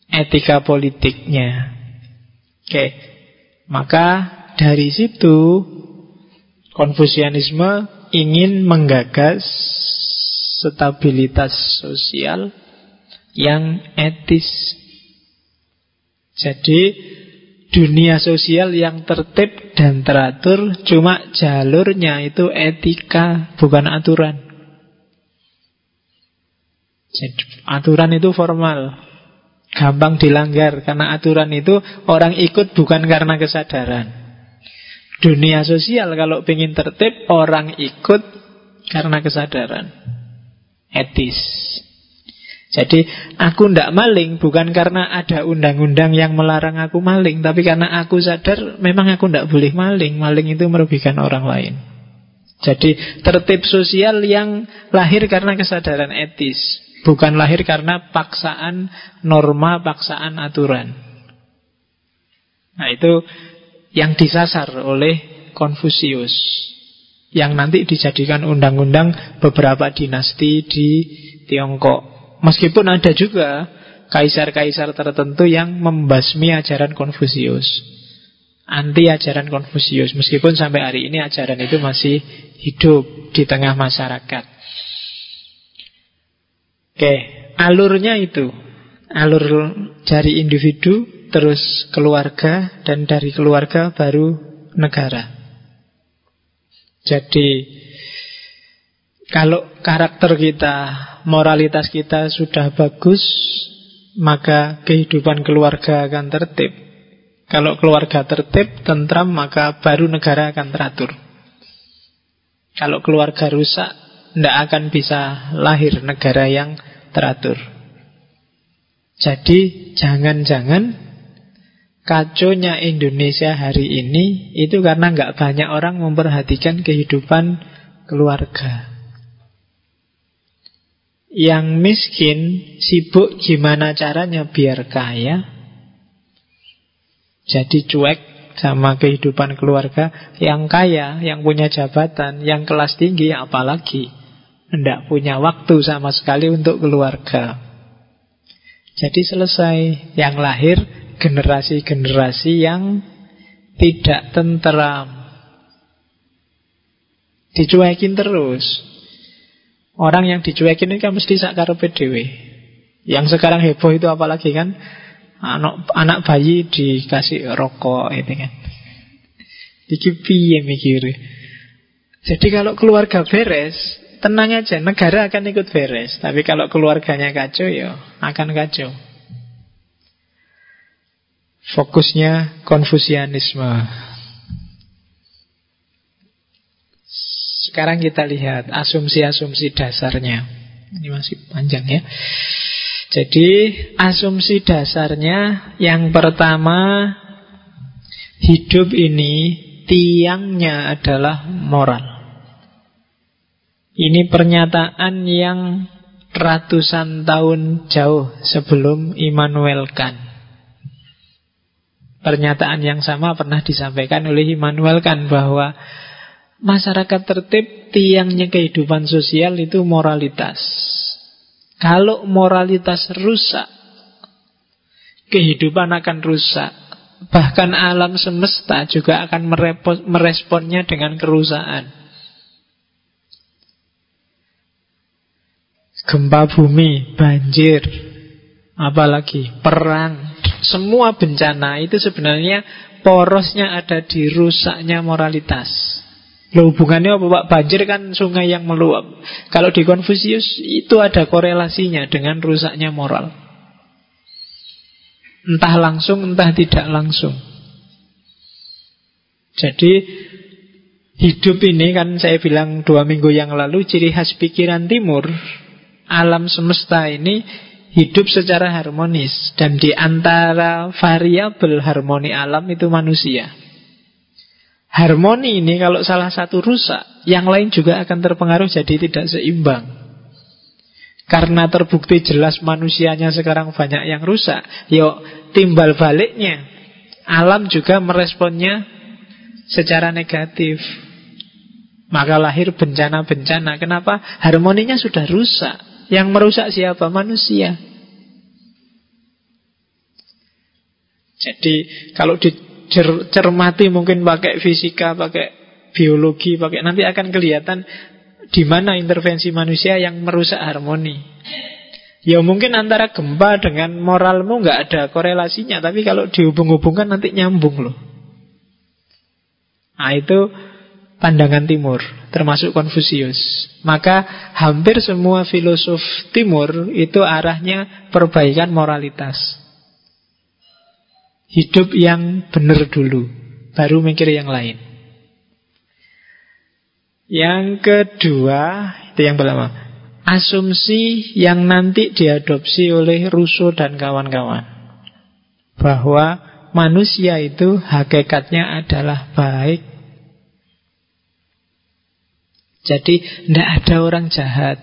[SPEAKER 1] etika politiknya. Oke, maka dari situ Konfusianisme ingin menggagas stabilitas sosial yang etis. Jadi dunia sosial yang tertib dan teratur cuma jalurnya itu etika bukan aturan. Jadi aturan itu formal. Gampang dilanggar karena aturan itu orang ikut bukan karena kesadaran dunia sosial kalau ingin tertib orang ikut karena kesadaran etis jadi aku ndak maling bukan karena ada undang-undang yang melarang aku maling, tapi karena aku sadar memang aku ndak boleh maling. Maling itu merugikan orang lain. Jadi tertib sosial yang lahir karena kesadaran etis, bukan lahir karena paksaan norma, paksaan aturan. Nah, itu yang disasar oleh Konfusius yang nanti dijadikan undang-undang beberapa dinasti di Tiongkok. Meskipun ada juga kaisar-kaisar tertentu yang membasmi ajaran Konfusius. Anti ajaran Konfusius. Meskipun sampai hari ini ajaran itu masih hidup di tengah masyarakat. Oke, alurnya itu. Alur dari individu, terus keluarga, dan dari keluarga baru negara. Jadi, kalau karakter kita moralitas kita sudah bagus, maka kehidupan keluarga akan tertib. Kalau keluarga tertib, tentram, maka baru negara akan teratur. Kalau keluarga rusak, tidak akan bisa lahir negara yang teratur. Jadi, jangan-jangan kaconya Indonesia hari ini itu karena nggak banyak orang memperhatikan kehidupan keluarga. Yang miskin sibuk gimana caranya biar kaya. Jadi cuek sama kehidupan keluarga. Yang kaya, yang punya jabatan, yang kelas tinggi apalagi. Tidak punya waktu sama sekali untuk keluarga. Jadi selesai yang lahir generasi-generasi yang tidak tenteram. Dicuekin terus. Orang yang dicuekin ini kan mesti sakar PDW. Yang sekarang heboh itu apalagi kan anak anak bayi dikasih rokok itu kan. Iki piye mikir. Jadi kalau keluarga beres, tenang aja, negara akan ikut beres. Tapi kalau keluarganya kacau ya akan kacau. Fokusnya konfusianisme. Sekarang kita lihat asumsi-asumsi dasarnya. Ini masih panjang ya. Jadi asumsi dasarnya yang pertama hidup ini tiangnya adalah moral. Ini pernyataan yang ratusan tahun jauh sebelum Immanuel Kant. Pernyataan yang sama pernah disampaikan oleh Immanuel Kant bahwa masyarakat tertib tiangnya kehidupan sosial itu moralitas. Kalau moralitas rusak, kehidupan akan rusak. Bahkan alam semesta juga akan meresponnya dengan kerusakan. Gempa bumi, banjir, apalagi perang, semua bencana itu sebenarnya porosnya ada di rusaknya moralitas. Loh hubungannya apa Pak? Banjir kan sungai yang meluap. Kalau di Konfusius itu ada korelasinya dengan rusaknya moral. Entah langsung, entah tidak langsung. Jadi hidup ini kan saya bilang dua minggu yang lalu ciri khas pikiran timur alam semesta ini hidup secara harmonis dan di antara variabel harmoni alam itu manusia. Harmoni ini kalau salah satu rusak, yang lain juga akan terpengaruh jadi tidak seimbang. Karena terbukti jelas manusianya sekarang banyak yang rusak, yuk timbal baliknya alam juga meresponnya secara negatif. Maka lahir bencana-bencana. Kenapa? Harmoninya sudah rusak. Yang merusak siapa? Manusia. Jadi kalau dicermati mungkin pakai fisika, pakai biologi, pakai nanti akan kelihatan di mana intervensi manusia yang merusak harmoni. Ya mungkin antara gempa dengan moralmu nggak ada korelasinya, tapi kalau dihubung-hubungkan nanti nyambung loh. Nah itu pandangan timur, termasuk Konfusius. Maka hampir semua filosof timur itu arahnya perbaikan moralitas. Hidup yang benar dulu, baru mikir yang lain. Yang kedua, itu yang pertama. Asumsi yang nanti diadopsi oleh Rousseau dan kawan-kawan. Bahwa manusia itu hakikatnya adalah baik jadi tidak ada orang jahat.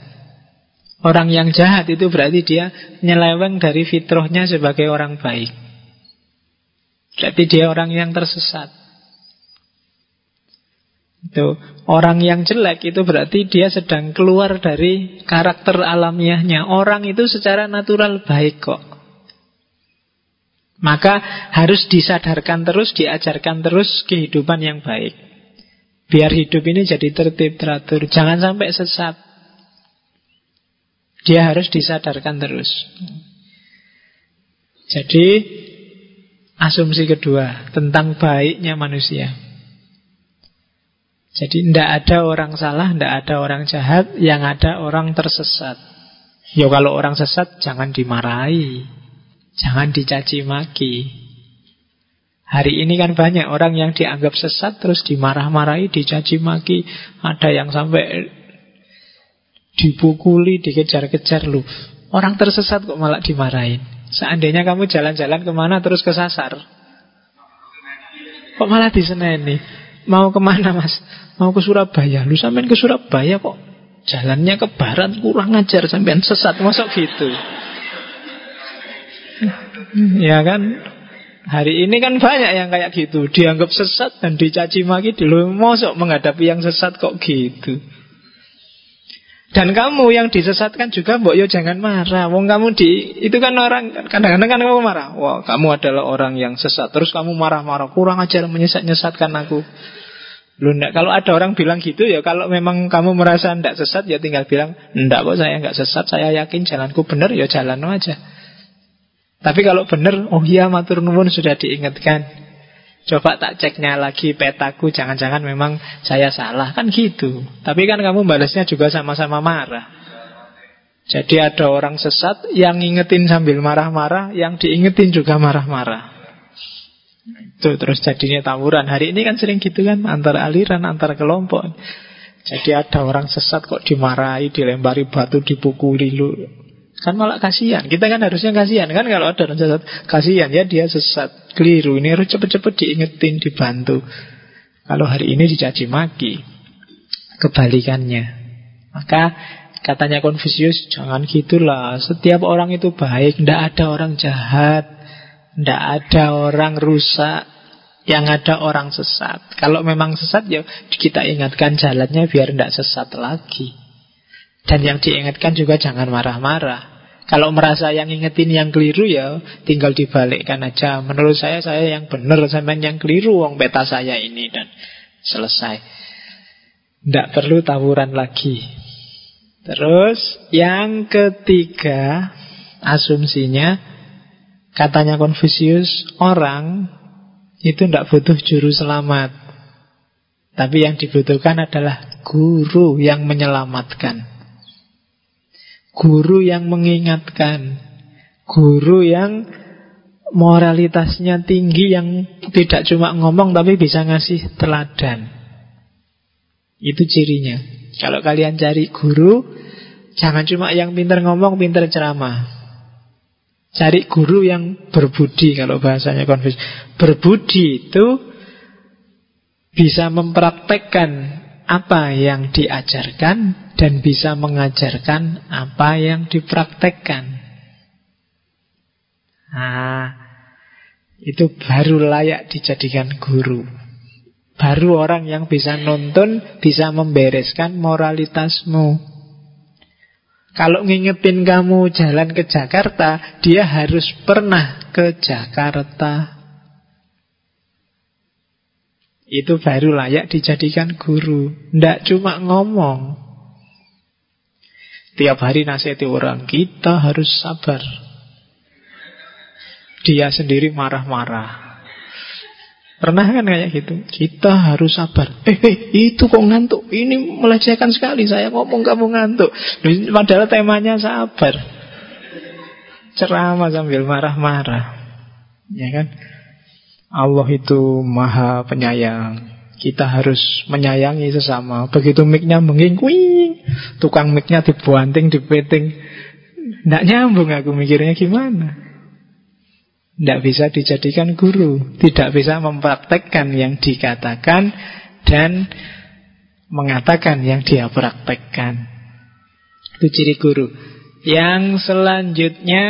[SPEAKER 1] Orang yang jahat itu berarti dia nyeleweng dari fitrahnya sebagai orang baik. Berarti dia orang yang tersesat. Itu orang yang jelek itu berarti dia sedang keluar dari karakter alamiahnya. Orang itu secara natural baik kok. Maka harus disadarkan terus, diajarkan terus kehidupan yang baik. Biar hidup ini jadi tertib, teratur. Jangan sampai sesat. Dia harus disadarkan terus. Jadi, asumsi kedua tentang baiknya manusia. Jadi, tidak ada orang salah, tidak ada orang jahat, yang ada orang tersesat. Ya kalau orang sesat, jangan dimarahi. Jangan dicaci maki. Hari ini kan banyak orang yang dianggap sesat terus dimarah-marahi, dicaci maki, ada yang sampai dipukuli, dikejar-kejar lu. Orang tersesat kok malah dimarahin. Seandainya kamu jalan-jalan ke mana terus kesasar, kok malah diseneni? Mau ke mana mas? Mau ke Surabaya. Lu sampean ke Surabaya kok jalannya ke barat kurang ajar sampean sesat masuk gitu. Ya kan? Hari ini kan banyak yang kayak gitu. Dianggap sesat dan dicaci maki Dulu mosok menghadapi yang sesat kok gitu? Dan kamu yang disesatkan juga Mbok yo jangan marah. Wong kamu di Itu kan orang Kadang-kadang kan kamu marah. Wah kamu adalah orang yang sesat. Terus kamu marah-marah Kurang ajar menyesat-nyesatkan aku. Lu enggak, kalau ada orang bilang gitu ya Kalau memang kamu merasa enggak sesat Ya tinggal bilang Enggak kok saya enggak sesat. Saya yakin jalanku benar Ya jalan aja tapi kalau benar, oh iya matur nuwun sudah diingatkan. Coba tak ceknya lagi petaku, jangan-jangan memang saya salah. Kan gitu. Tapi kan kamu balasnya juga sama-sama marah. Jadi ada orang sesat yang ngingetin sambil marah-marah, yang diingetin juga marah-marah. Itu terus jadinya tawuran. Hari ini kan sering gitu kan, antara aliran, antara kelompok. Jadi ada orang sesat kok dimarahi, dilempari batu, dipukuli lu. Kan malah kasihan. Kita kan harusnya kasihan kan kalau ada orang sesat. Kasihan ya dia sesat, keliru. Ini harus cepet-cepet diingetin, dibantu. Kalau hari ini dicaci maki, kebalikannya. Maka katanya Konfusius, jangan gitulah. Setiap orang itu baik, tidak ada orang jahat, tidak ada orang rusak, yang ada orang sesat. Kalau memang sesat ya kita ingatkan jalannya biar tidak sesat lagi. Dan yang diingatkan juga jangan marah-marah. Kalau merasa yang ingetin yang keliru ya tinggal dibalikkan aja. Menurut saya saya yang benar, sampai yang keliru wong beta saya ini dan selesai. Tidak perlu tawuran lagi. Terus yang ketiga asumsinya katanya Konfusius orang itu tidak butuh juru selamat. Tapi yang dibutuhkan adalah guru yang menyelamatkan. Guru yang mengingatkan. Guru yang moralitasnya tinggi Yang tidak cuma ngomong tapi bisa ngasih teladan. Itu cirinya. Kalau kalian cari guru Jangan cuma yang pinter ngomong, pinter ceramah. Cari guru yang berbudi Kalau bahasanya konfus Berbudi itu Bisa mempraktekkan apa yang diajarkan dan bisa mengajarkan apa yang dipraktekkan. Nah, itu baru layak dijadikan guru. Baru orang yang bisa nonton, bisa membereskan moralitasmu. Kalau ngingetin kamu jalan ke Jakarta, dia harus pernah ke Jakarta. Itu baru layak dijadikan guru. Tidak cuma ngomong. Tiap hari nasihati orang Kita harus sabar. Dia sendiri marah-marah. Pernah kan kayak gitu? Kita harus sabar. Eh, eh itu kok ngantuk? Ini melecehkan sekali. Saya ngomong kamu ngantuk. Padahal temanya sabar. Ceramah sambil marah-marah. Ya kan Allah itu maha penyayang. Kita harus menyayangi sesama. Begitu miknya mengingkuing Tukang miknya dibuanting, dipeting Tidak nyambung aku mikirnya gimana? Tidak bisa dijadikan guru. Tidak bisa mempraktekkan yang dikatakan Dan mengatakan yang dia praktekkan. Itu ciri guru. Yang selanjutnya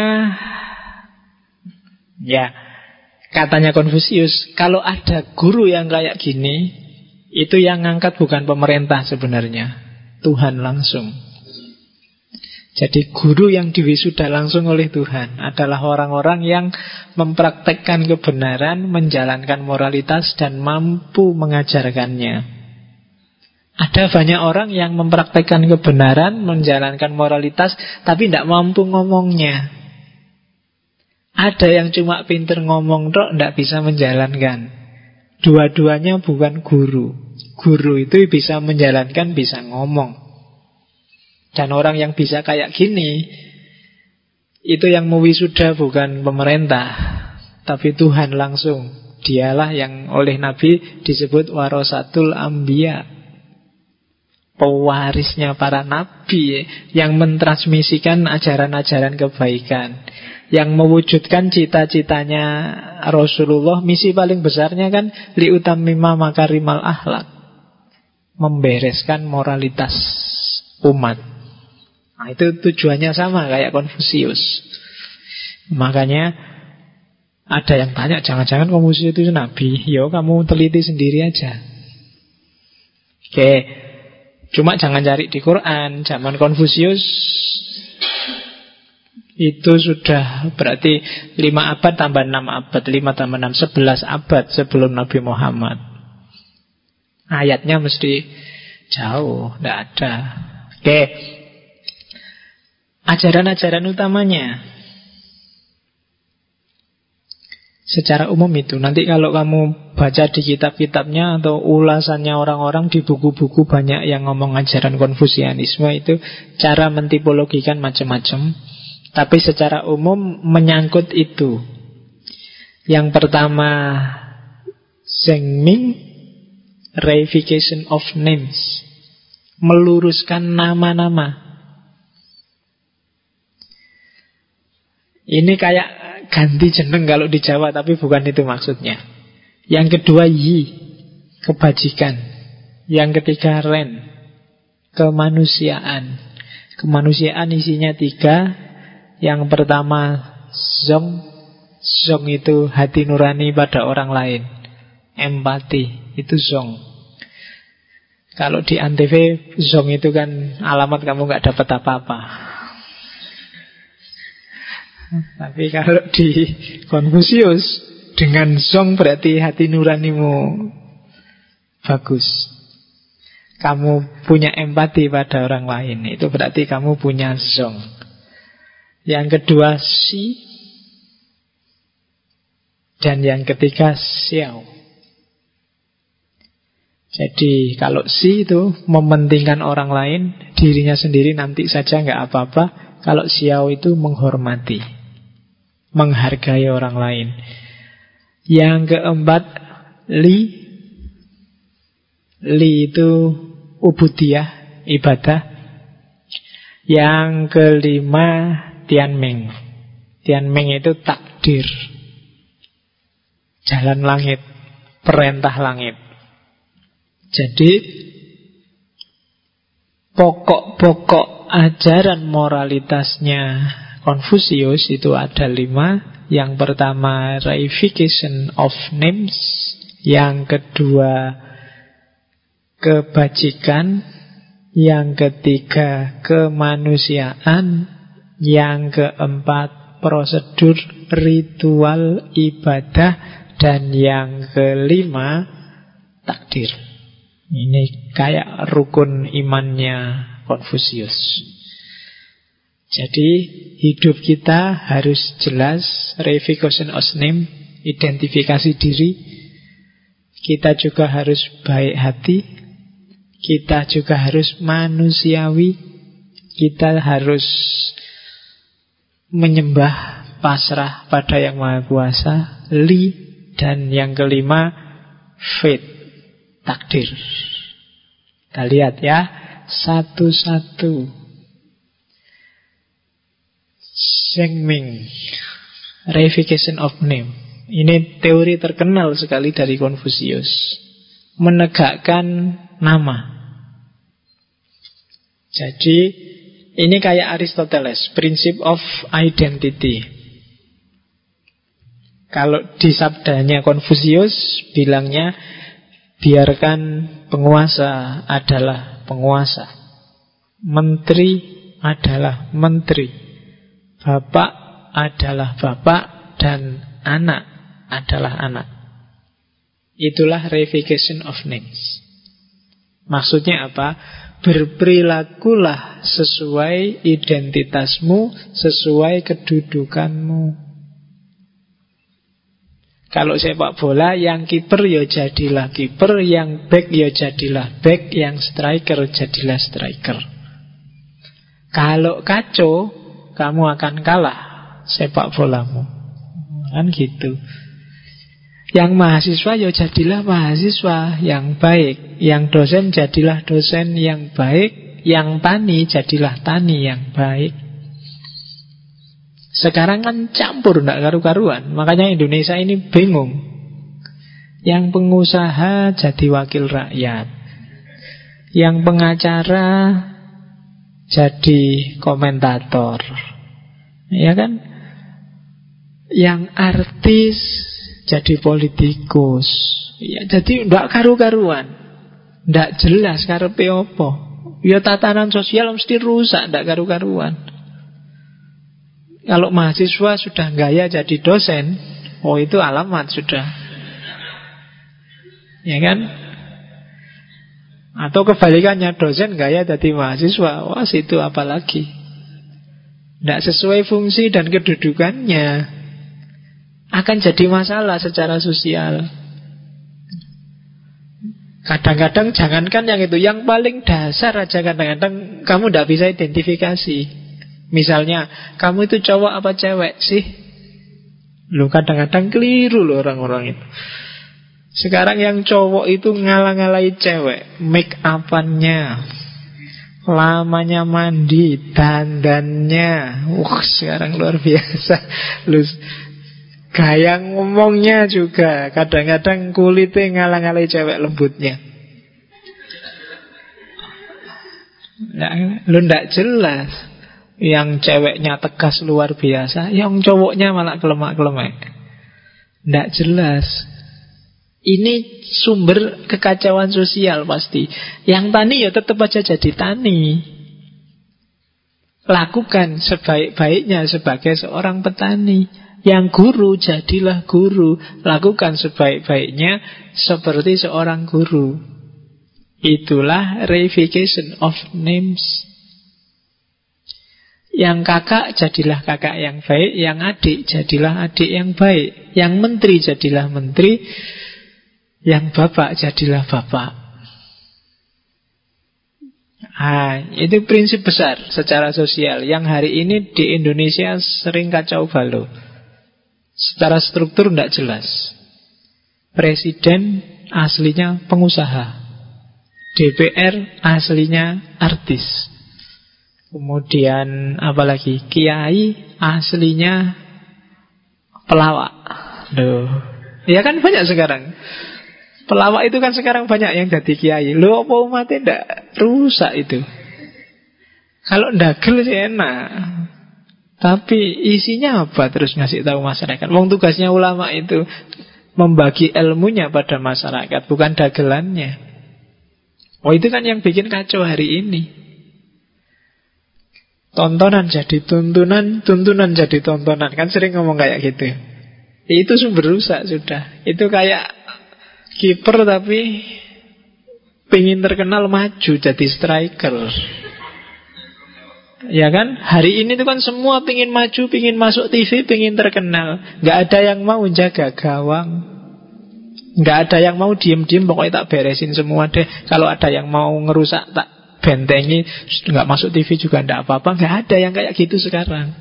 [SPEAKER 1] Ya Katanya Konfusius, kalau ada guru yang kayak gini, itu yang ngangkat bukan pemerintah sebenarnya, Tuhan langsung. Jadi guru yang diwisuda langsung oleh Tuhan adalah orang-orang yang mempraktekkan kebenaran, menjalankan moralitas dan mampu mengajarkannya. Ada banyak orang yang mempraktekkan kebenaran, menjalankan moralitas, tapi tidak mampu ngomongnya. Ada yang cuma pinter ngomong dok, tidak bisa menjalankan. Dua-duanya bukan guru. Guru itu bisa menjalankan, bisa ngomong. Dan orang yang bisa kayak gini, itu yang mewisuda bukan pemerintah, tapi Tuhan langsung. Dialah yang oleh Nabi disebut warasatul ambia. Pewarisnya para nabi yang mentransmisikan ajaran-ajaran kebaikan yang mewujudkan cita-citanya Rasulullah misi paling besarnya kan liutamima makarimal ahlak membereskan moralitas umat. Nah itu tujuannya sama kayak Konfusius makanya ada yang tanya jangan-jangan Konfusius itu nabi? Yo kamu teliti sendiri aja. Oke. Cuma jangan cari di Quran. Zaman Konfusius itu sudah berarti 5 abad tambah 6 abad 5 tambah 6, 11 abad sebelum Nabi Muhammad. Ayatnya mesti jauh, tidak ada. Oke. Ajaran-ajaran utamanya. Secara umum itu Nanti kalau kamu baca di kitab-kitabnya Atau ulasannya orang-orang Di buku-buku banyak yang ngomong ajaran konfusianisme Itu cara mentipologikan macam-macam tapi secara umum menyangkut itu. Yang pertama Zhengming Reification of names Meluruskan nama-nama Ini kayak ganti jeneng kalau di Jawa Tapi bukan itu maksudnya Yang kedua Yi kebajikan. Yang ketiga ren, kemanusiaan. Kemanusiaan isinya tiga. Yang pertama zong, zong itu hati nurani pada orang lain. Empati itu zong. Kalau di Antv zong itu kan alamat kamu nggak dapat apa-apa. Tapi kalau di Konfusius dengan zong berarti hati nuranimu bagus. Kamu punya empati pada orang lain Itu berarti kamu punya zong Yang kedua si. Dan yang ketiga xiao Jadi kalau si itu mementingkan orang lain Dirinya sendiri nanti saja nggak apa-apa. Kalau xiao itu menghormati Menghargai orang lain. Yang keempat Li. Li itu ubudiyah, ibadah. Yang kelima, Tianming. Tianming itu takdir. Jalan langit, perintah langit. Jadi, pokok-pokok ajaran moralitasnya Konfusius itu ada lima. Yang pertama, reification of names. Yang kedua, kebajikan, yang ketiga kemanusiaan, yang keempat prosedur ritual ibadah, dan yang kelima takdir. Ini kayak rukun imannya Konfusius. Jadi hidup kita harus jelas Reification name Identifikasi diri Kita juga harus baik hati kita juga harus manusiawi. Kita harus menyembah pasrah pada yang maha kuasa. Li dan yang kelima fate, takdir. Kita lihat ya, satu-satu. Sengming, reification of name. Ini teori terkenal sekali dari Konfusius. Menegakkan nama. Jadi ini kayak Aristoteles, prinsip of identity. Kalau di sabdanya Konfusius bilangnya biarkan penguasa adalah penguasa. Menteri adalah menteri. Bapak adalah bapak dan anak adalah anak. Itulah reification of names. Maksudnya apa? Berperilakulah sesuai identitasmu, sesuai kedudukanmu. Kalau sepak bola, yang kiper ya jadilah kiper, yang back ya jadilah back, yang striker jadilah striker. Kalau kacau, kamu akan kalah sepak bolamu. Kan gitu. Yang mahasiswa ya jadilah mahasiswa yang baik. Yang dosen jadilah dosen yang baik. Yang tani jadilah tani yang baik. Sekarang kan campur Tidak karu-karuan. Makanya Indonesia ini bingung. Yang pengusaha jadi wakil rakyat. Yang pengacara jadi komentator. Ya kan? Yang artis jadi politikus. Ya, jadi ndak karu-karuan. Ndak jelas karepe apa. Ya tatanan sosial mesti rusak ndak karu-karuan. Kalau mahasiswa sudah gaya jadi dosen, oh itu alamat sudah. Ya kan? Atau kebalikannya dosen gaya jadi mahasiswa, wah situ apalagi. Tidak sesuai fungsi dan kedudukannya akan jadi masalah secara sosial. Kadang-kadang jangankan yang itu, yang paling dasar aja kadang-kadang kamu tidak bisa identifikasi. Misalnya, kamu itu cowok apa cewek sih? Lu kadang-kadang keliru loh orang-orang itu. Sekarang yang cowok itu ngalang-ngalai cewek, make upannya, lamanya mandi, dandannya. Wah, sekarang luar biasa. Lu Gaya ngomongnya juga Kadang-kadang kulitnya ngalang-alai cewek lembutnya. Nah, Lu ndak jelas. Yang ceweknya tegas luar biasa Yang cowoknya malah kelemak-kelemek. Ndak jelas. Ini sumber kekacauan sosial pasti. Yang tani ya tetap aja jadi tani. Lakukan sebaik-baiknya sebagai seorang petani yang guru jadilah guru. Lakukan sebaik-baiknya Seperti seorang guru. Itulah reification of names. Yang kakak jadilah kakak yang baik. Yang adik jadilah adik yang baik. Yang menteri jadilah menteri. Yang bapak jadilah bapak. Ah, itu prinsip besar secara sosial. Yang hari ini di Indonesia sering kacau balau. Secara struktur tidak jelas. Presiden aslinya pengusaha. DPR aslinya artis. Kemudian apalagi kiai aslinya pelawak. Loh. Ya kan banyak sekarang. Pelawak itu kan sekarang banyak yang jadi kiai. Loh apa umatnya tidak rusak itu. Kalau ndagel sih enak. Tapi isinya apa terus ngasih tahu masyarakat? Wong tugasnya ulama itu membagi ilmunya pada masyarakat, bukan dagelannya. Oh itu kan yang bikin kacau hari ini. Tontonan jadi tuntunan, tuntunan jadi tontonan. Kan sering ngomong kayak gitu. Itu sumber rusak sudah. Itu kayak kiper tapi pingin terkenal maju jadi striker. Ya kan? Hari ini tuh kan semua pingin maju, pingin masuk TV, pingin terkenal. Gak ada yang mau jaga gawang. Gak ada yang mau diem-diem, pokoknya tak beresin semua deh. Kalau ada yang mau ngerusak, tak bentengi. Gak masuk TV juga ndak apa-apa. Gak ada yang kayak gitu sekarang.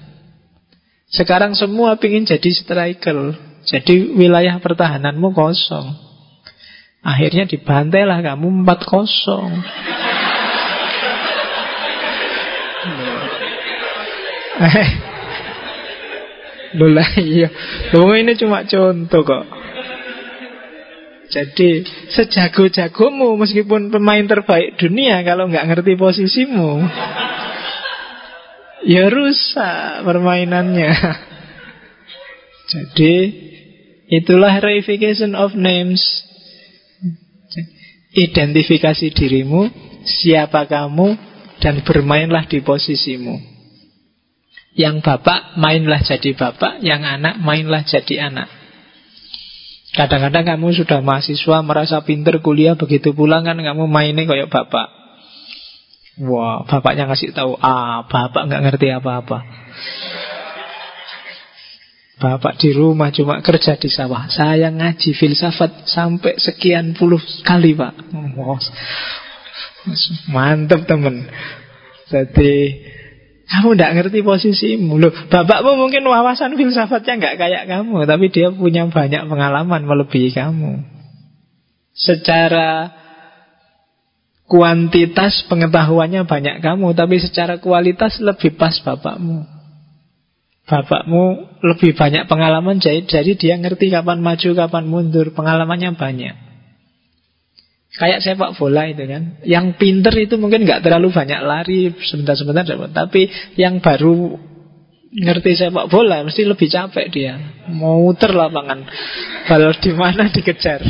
[SPEAKER 1] Sekarang semua pingin jadi striker. Jadi wilayah pertahananmu kosong. Akhirnya dibantai lah kamu 4 kosong. (laughs) Loh iya. Loh ini cuma contoh kok. Jadi sejago-jagomu meskipun pemain terbaik dunia kalau nggak ngerti posisimu, ya rusak permainannya. (laughs) Jadi itulah reification of names. Identifikasi dirimu, siapa kamu, dan bermainlah di posisimu. Yang bapak mainlah jadi bapak Yang anak mainlah jadi anak. Kadang-kadang kamu sudah mahasiswa Merasa pinter kuliah Begitu pulang kan kamu mainnya kayak bapak. Wah bapaknya ngasih tahu Ah bapak nggak ngerti apa-apa. Bapak di rumah cuma kerja di sawah. Saya ngaji filsafat Sampai sekian puluh kali pak. Wow. Mantep temen Jadi kamu tidak ngerti posisimu. Loh, Bapakmu mungkin wawasan filsafatnya nggak kayak kamu Tapi dia punya banyak pengalaman melebihi kamu. Secara kuantitas pengetahuannya banyak kamu Tapi secara kualitas lebih pas bapakmu. Bapakmu lebih banyak pengalaman Jadi, jadi dia ngerti kapan maju, kapan mundur. Pengalamannya banyak Kayak sepak bola itu kan. Yang pinter itu mungkin nggak terlalu banyak lari Sebentar-sebentar Tapi yang baru ngerti sepak bola Mesti lebih capek dia. Mau muter lapangan. Bal di mana dikejar.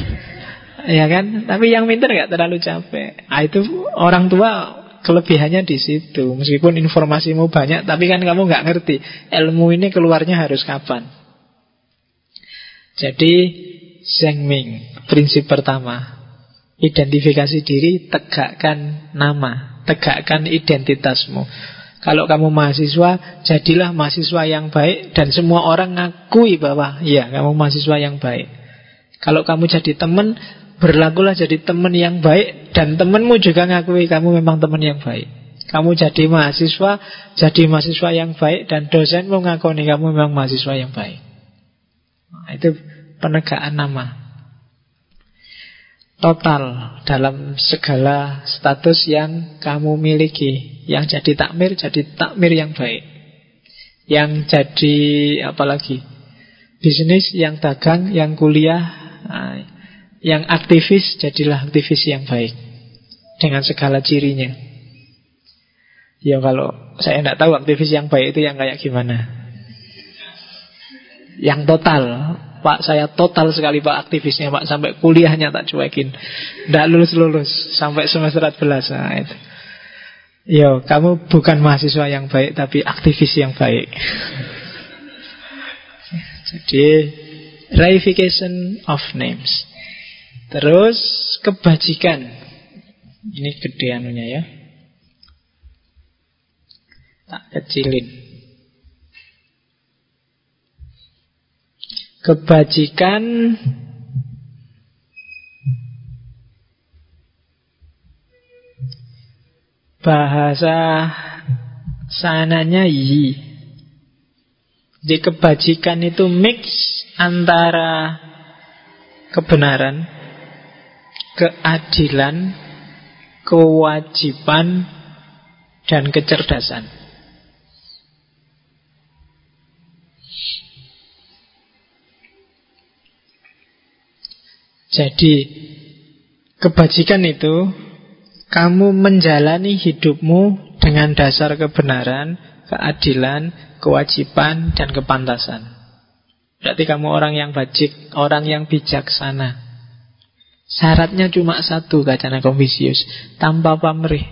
[SPEAKER 1] Ya kan? Tapi yang pinter nggak terlalu capek. Nah, Itu orang tua kelebihannya di situ. Meskipun informasimu banyak Tapi kan kamu nggak ngerti. Ilmu ini keluarnya harus kapan? Jadi Zheng Ming Prinsip pertama Identifikasi diri, tegakkan nama, tegakkan identitasmu. Kalau kamu mahasiswa, jadilah mahasiswa yang baik dan semua orang ngakui bahwa ya kamu mahasiswa yang baik. Kalau kamu jadi teman, berlakulah jadi teman yang baik dan temanmu juga ngakui kamu memang teman yang baik. Kamu jadi mahasiswa, jadi mahasiswa yang baik dan dosenmu ngakuni kamu memang mahasiswa yang baik. Nah, itu penegakan nama total dalam segala status yang kamu miliki. Yang jadi takmir, jadi takmir yang baik. Yang jadi apalagi bisnis, yang dagang, yang kuliah, nah, yang aktivis, jadilah aktivis yang baik. Dengan segala cirinya. Ya kalau saya tidak tahu aktivis yang baik itu yang kayak gimana. Yang total Pak saya total sekali Pak aktivisnya Pak Sampai kuliahnya tak cuekin. Tidak lulus-lulus Sampai semester 14 nah, itu. Yo, kamu bukan mahasiswa yang baik Tapi aktivis yang baik. Jadi Reification of names. Terus kebajikan. Ini gede anunya ya. Tak kecilin Kebajikan Bahasa sananya yi Jadi kebajikan itu mix antara kebenaran, keadilan, kewajiban, dan kecerdasan. Jadi kebajikan itu kamu menjalani hidupmu dengan dasar kebenaran, keadilan, kewajiban, dan kepantasan. Berarti kamu orang yang bajik, orang yang bijaksana. Syaratnya cuma satu, kacana Confucius, tanpa pamrih.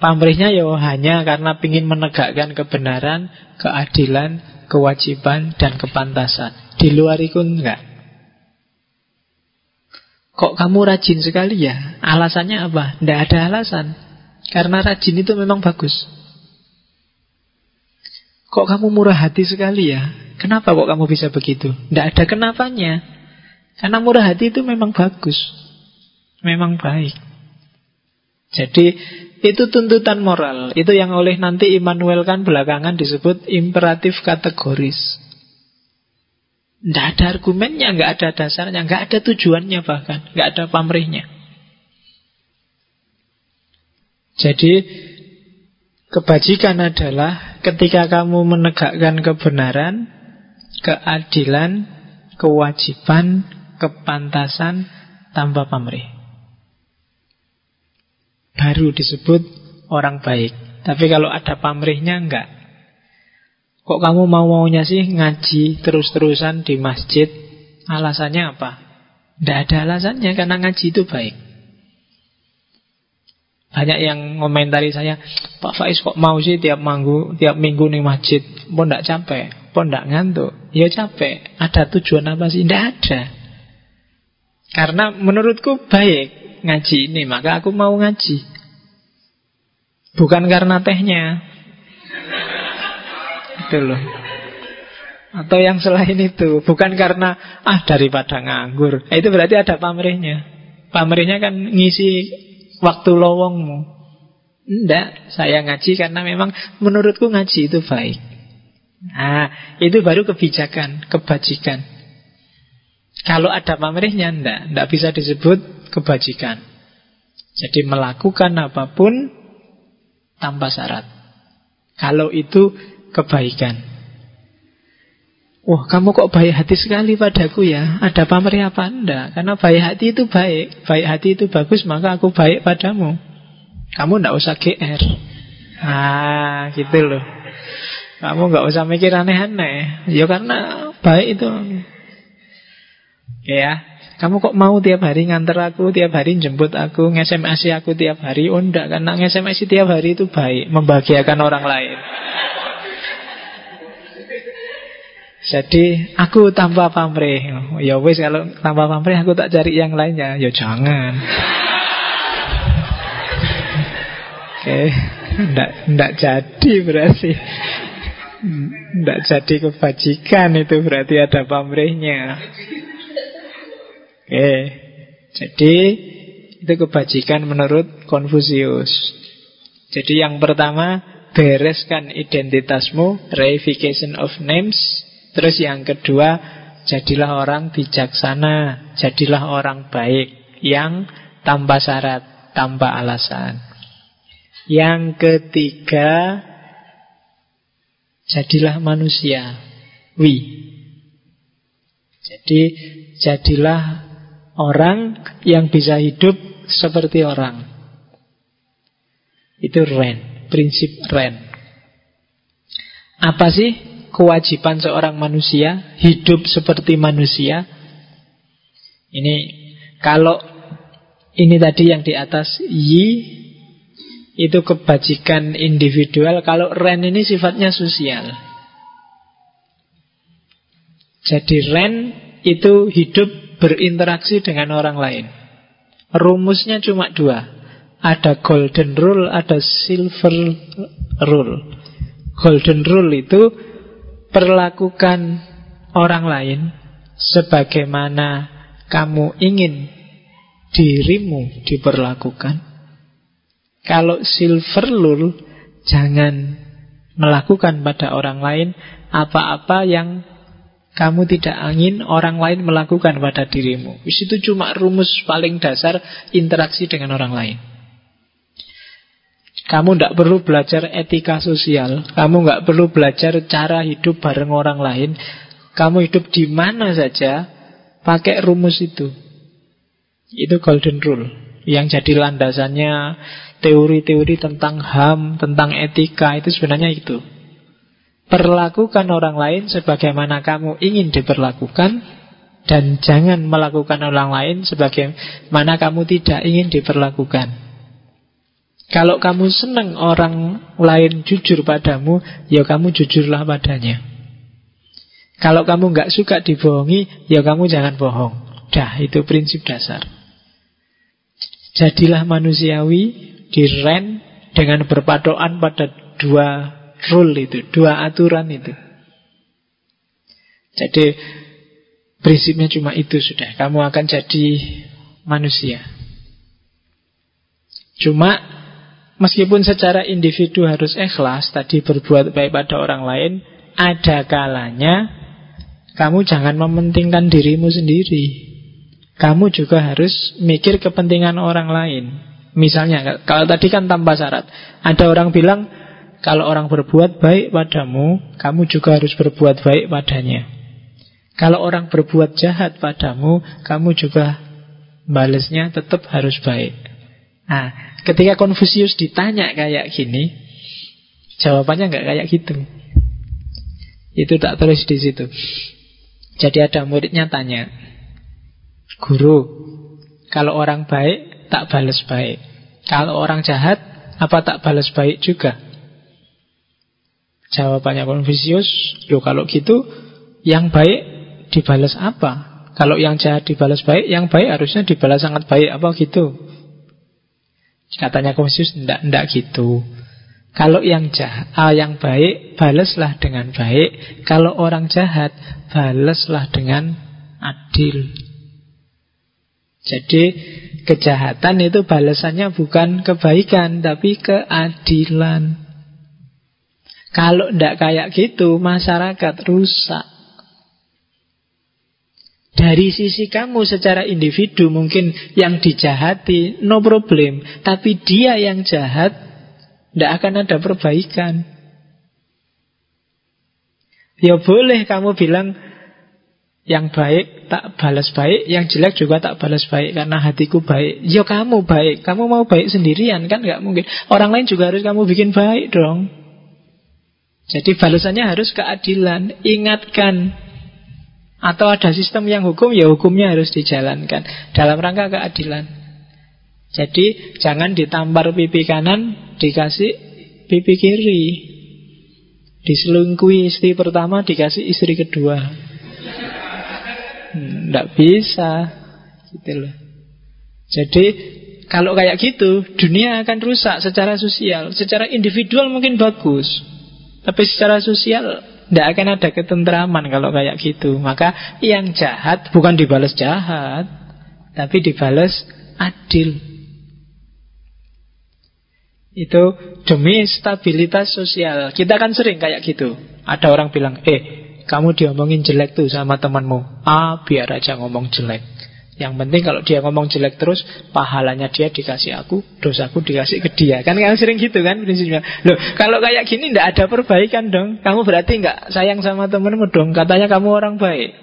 [SPEAKER 1] Pamrihnya ya hanya karena ingin menegakkan kebenaran, keadilan, kewajiban, dan kepantasan. Di luar itu enggak. Kok kamu rajin sekali ya? Alasannya apa? Tidak ada alasan. Karena rajin itu memang bagus. Kok kamu murah hati sekali ya? Kenapa kok kamu bisa begitu? Tidak ada kenapanya. Karena murah hati itu memang bagus. Memang baik. Jadi itu tuntutan moral. Itu yang oleh nanti Immanuel kan belakangan disebut imperatif kategoris. Tidak ada argumennya, nggak ada dasarnya, nggak ada tujuannya bahkan, nggak ada pamrihnya. Jadi kebajikan adalah ketika kamu menegakkan kebenaran, keadilan, kewajiban, kepantasan tanpa pamrih. Baru disebut orang baik. Tapi kalau ada pamrihnya enggak. Kok kamu mau-maunya sih ngaji terus-terusan di masjid? Alasannya apa? Tidak ada alasannya karena ngaji itu baik. Banyak yang komentari saya, Pak Faiz kok mau sih tiap minggu, tiap minggu nih masjid? Pun tidak capek, pun tidak ngantuk. Ya capek. Ada tujuan apa sih? Tidak ada. Karena menurutku baik ngaji ini, maka aku mau ngaji. Bukan karena tehnya, Gitu loh. Atau yang selain itu, bukan karena ah daripada nganggur. Nah, itu berarti ada pamrihnya. Pamrihnya kan ngisi waktu lowongmu. Enggak, saya ngaji karena memang menurutku ngaji itu baik. Nah, itu baru kebijakan, kebajikan. Kalau ada pamrihnya enggak, enggak bisa disebut kebajikan. Jadi melakukan apa pun tanpa syarat. Kalau itu kebaikan. Wah, kamu kok baik hati sekali padaku ya? Ada pamrih apa enggak? Karena baik hati itu baik. Baik hati itu bagus, maka aku baik padamu. Kamu enggak usah GR. Ah, gitu loh. Kamu enggak usah mikir aneh-aneh. Ya karena baik itu. Ya, kamu kok mau tiap hari nganter aku, tiap hari jemput aku, nge-SMS aku tiap hari? Oh enggak, karena nge-SMS tiap hari itu baik, membahagiakan orang lain. Jadi aku tanpa pamrih. Ya wis kalau tanpa pamrih aku tak cari yang lainnya. Ya jangan. Oke, ndak ndak jadi berarti. Ndak jadi kebajikan itu berarti ada pamrihnya. Oke. Jadi itu kebajikan menurut Konfusius. Jadi yang pertama bereskan identitasmu, reification of names, Terus yang kedua, jadilah orang bijaksana, jadilah orang baik yang tanpa syarat, tanpa alasan. Yang ketiga, jadilah manusia. we. Jadi jadilah orang yang bisa hidup seperti orang. Itu Ren, prinsip Ren. Apa sih kewajiban seorang manusia hidup seperti manusia? Ini kalau ini tadi yang di atas yi itu kebajikan individual, kalau ren ini sifatnya sosial. Jadi ren itu hidup berinteraksi dengan orang lain. Rumusnya cuma dua. Ada golden rule, ada silver rule. Golden rule itu perlakukan orang lain sebagaimana kamu ingin dirimu diperlakukan. Kalau silver rule, jangan melakukan pada orang lain apa-apa yang kamu tidak ingin orang lain melakukan pada dirimu. Itu cuma rumus paling dasar interaksi dengan orang lain. Kamu tidak perlu belajar etika sosial. Kamu nggak perlu belajar cara hidup bareng orang lain. Kamu hidup di mana saja, pakai rumus itu. Itu golden rule. Yang jadi landasannya teori-teori tentang HAM, tentang etika, itu sebenarnya itu. Perlakukan orang lain sebagaimana kamu ingin diperlakukan, dan jangan melakukan orang lain sebagaimana kamu tidak ingin diperlakukan. Kalau kamu senang orang lain jujur padamu, ya kamu jujurlah padanya. Kalau kamu nggak suka dibohongi, ya kamu jangan bohong. Dah, itu prinsip dasar. Jadilah manusiawi, diren dengan berpadoan pada dua rule itu, dua aturan itu. Jadi prinsipnya cuma itu sudah. Kamu akan jadi manusia. Cuma Meskipun secara individu harus ikhlas Tadi berbuat baik pada orang lain Ada kalanya Kamu jangan mementingkan dirimu sendiri. Kamu juga harus mikir kepentingan orang lain. Misalnya Kalau tadi kan tanpa syarat. Ada orang bilang Kalau orang berbuat baik padamu Kamu juga harus berbuat baik padanya. Kalau orang berbuat jahat padamu Kamu juga Balesnya tetap harus baik Nah Ketika Konfusius ditanya kayak gini, jawabannya nggak kayak gitu. Itu tak tulis di situ. Jadi ada muridnya tanya, Guru, kalau orang baik tak balas baik. Kalau orang jahat, apa tak balas baik juga? Jawabannya Konfusius, lo kalau gitu, yang baik dibalas apa? Kalau yang jahat dibalas baik, yang baik harusnya dibalas sangat baik apa gitu? Katanya Konfusius tidak tidak gitu. Kalau yang jahat, ah, yang baik, balaslah dengan baik. Kalau orang jahat, balaslah dengan adil. Jadi kejahatan itu balasannya bukan kebaikan, tapi keadilan. Kalau tidak kayak gitu, masyarakat rusak. Dari sisi kamu secara individu mungkin yang dijahati no problem, tapi dia yang jahat tidak akan ada perbaikan. Ya boleh kamu bilang yang baik tak balas baik, yang jelek juga tak balas baik karena hatiku baik. Ya kamu baik, kamu mau baik sendirian kan nggak mungkin. Orang lain juga harus kamu bikin baik dong. Jadi balasannya harus keadilan. Ingatkan atau ada sistem yang hukum, ya hukumnya harus dijalankan dalam rangka keadilan. Jadi jangan ditampar pipi kanan, dikasih pipi kiri. Diselingkuhi istri pertama, dikasih istri kedua. Tidak hmm, bisa. Gitu loh. Jadi kalau kayak gitu, dunia akan rusak secara sosial. Secara individual mungkin bagus. Tapi secara sosial tidak akan ada ketentraman kalau kayak gitu. Maka yang jahat bukan dibalas jahat, tapi dibalas adil. Itu demi stabilitas sosial. Kita kan sering kayak gitu. Ada orang bilang, eh, kamu diomongin jelek tuh sama temanmu. Ah, biar aja ngomong jelek. Yang penting kalau dia ngomong jelek terus, pahalanya dia dikasih aku, dosaku dikasih ke dia. Kan kan sering gitu kan prinsipnya. Loh, kalau kayak gini tidak ada perbaikan dong. Kamu berarti nggak sayang sama temenmu dong. Katanya kamu orang baik.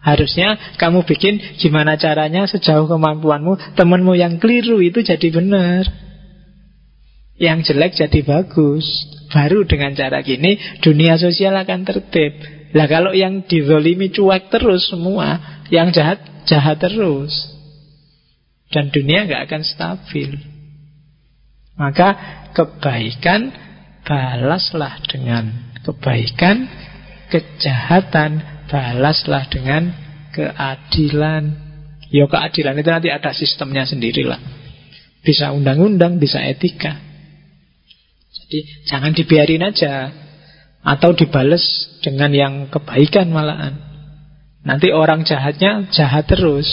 [SPEAKER 1] Harusnya kamu bikin gimana caranya sejauh kemampuanmu, temenmu yang keliru itu jadi benar. Yang jelek jadi bagus. Baru dengan cara gini dunia sosial akan tertib. Lah kalau yang dizolimi cuek terus semua, yang jahat jahat terus. Dan dunia nggak akan stabil. Maka kebaikan balaslah dengan kebaikan, kejahatan balaslah dengan keadilan. Ya keadilan itu nanti ada sistemnya sendirilah. Bisa undang-undang, bisa etika. Jadi jangan dibiarin aja atau dibales dengan yang kebaikan malahan. Nanti orang jahatnya jahat terus,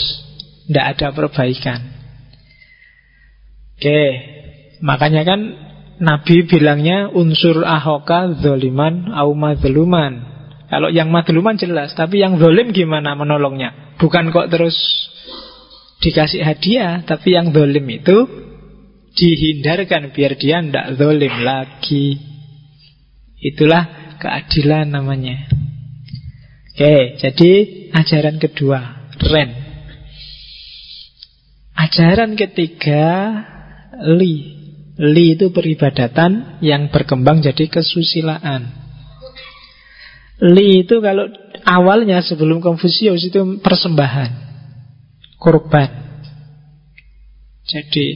[SPEAKER 1] tidak ada perbaikan. Oke, makanya kan Nabi bilangnya unsur ahoka zoliman au madluman. Kalau yang madluman jelas, tapi yang zolim gimana menolongnya? Bukan kok terus dikasih hadiah, tapi yang zolim itu dihindarkan biar dia tidak zolim lagi. Itulah keadilan namanya. Oke, jadi ajaran kedua, Ren. Ajaran ketiga, Li. Li itu peribadatan yang berkembang jadi kesusilaan. Li itu kalau awalnya sebelum Konfusius itu persembahan, korban. Jadi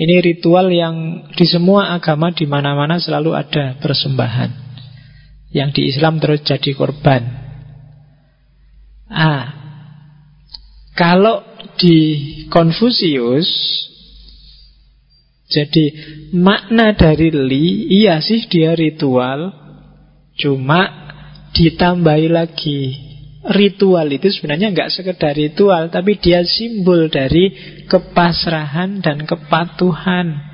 [SPEAKER 1] ini ritual yang di semua agama di mana-mana selalu ada persembahan. Yang di Islam terus jadi korban. Ah, kalau di Konfusius jadi makna dari li iya sih dia ritual cuma ditambahi lagi ritual itu sebenarnya nggak sekedar ritual, tapi dia simbol dari kepasrahan dan kepatuhan.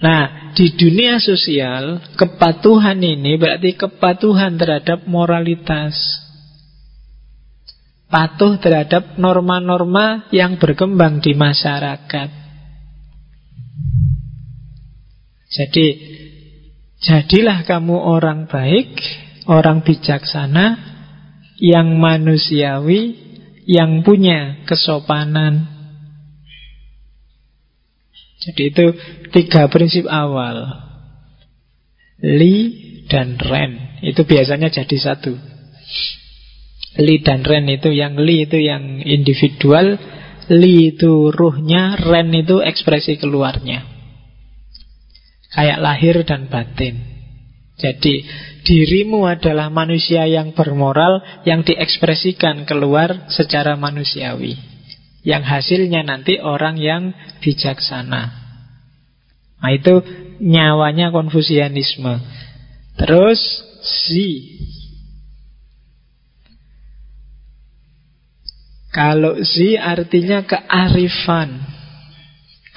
[SPEAKER 1] Nah, di dunia sosial, kepatuhan ini berarti kepatuhan terhadap moralitas. Patuh terhadap norma-norma yang berkembang di masyarakat. Jadi, Jadilah kamu orang baik, orang bijaksana, yang manusiawi, yang punya kesopanan. Jadi itu tiga prinsip awal. Li dan Ren itu biasanya jadi satu. Li dan Ren itu yang Li itu yang individual, Li itu ruhnya, Ren itu ekspresi keluarnya. Kayak lahir dan batin. Jadi dirimu adalah manusia yang bermoral yang diekspresikan keluar secara manusiawi. Yang hasilnya nanti orang yang bijaksana. Nah itu nyawanya konfusianisme. Terus si. Kalau si artinya kearifan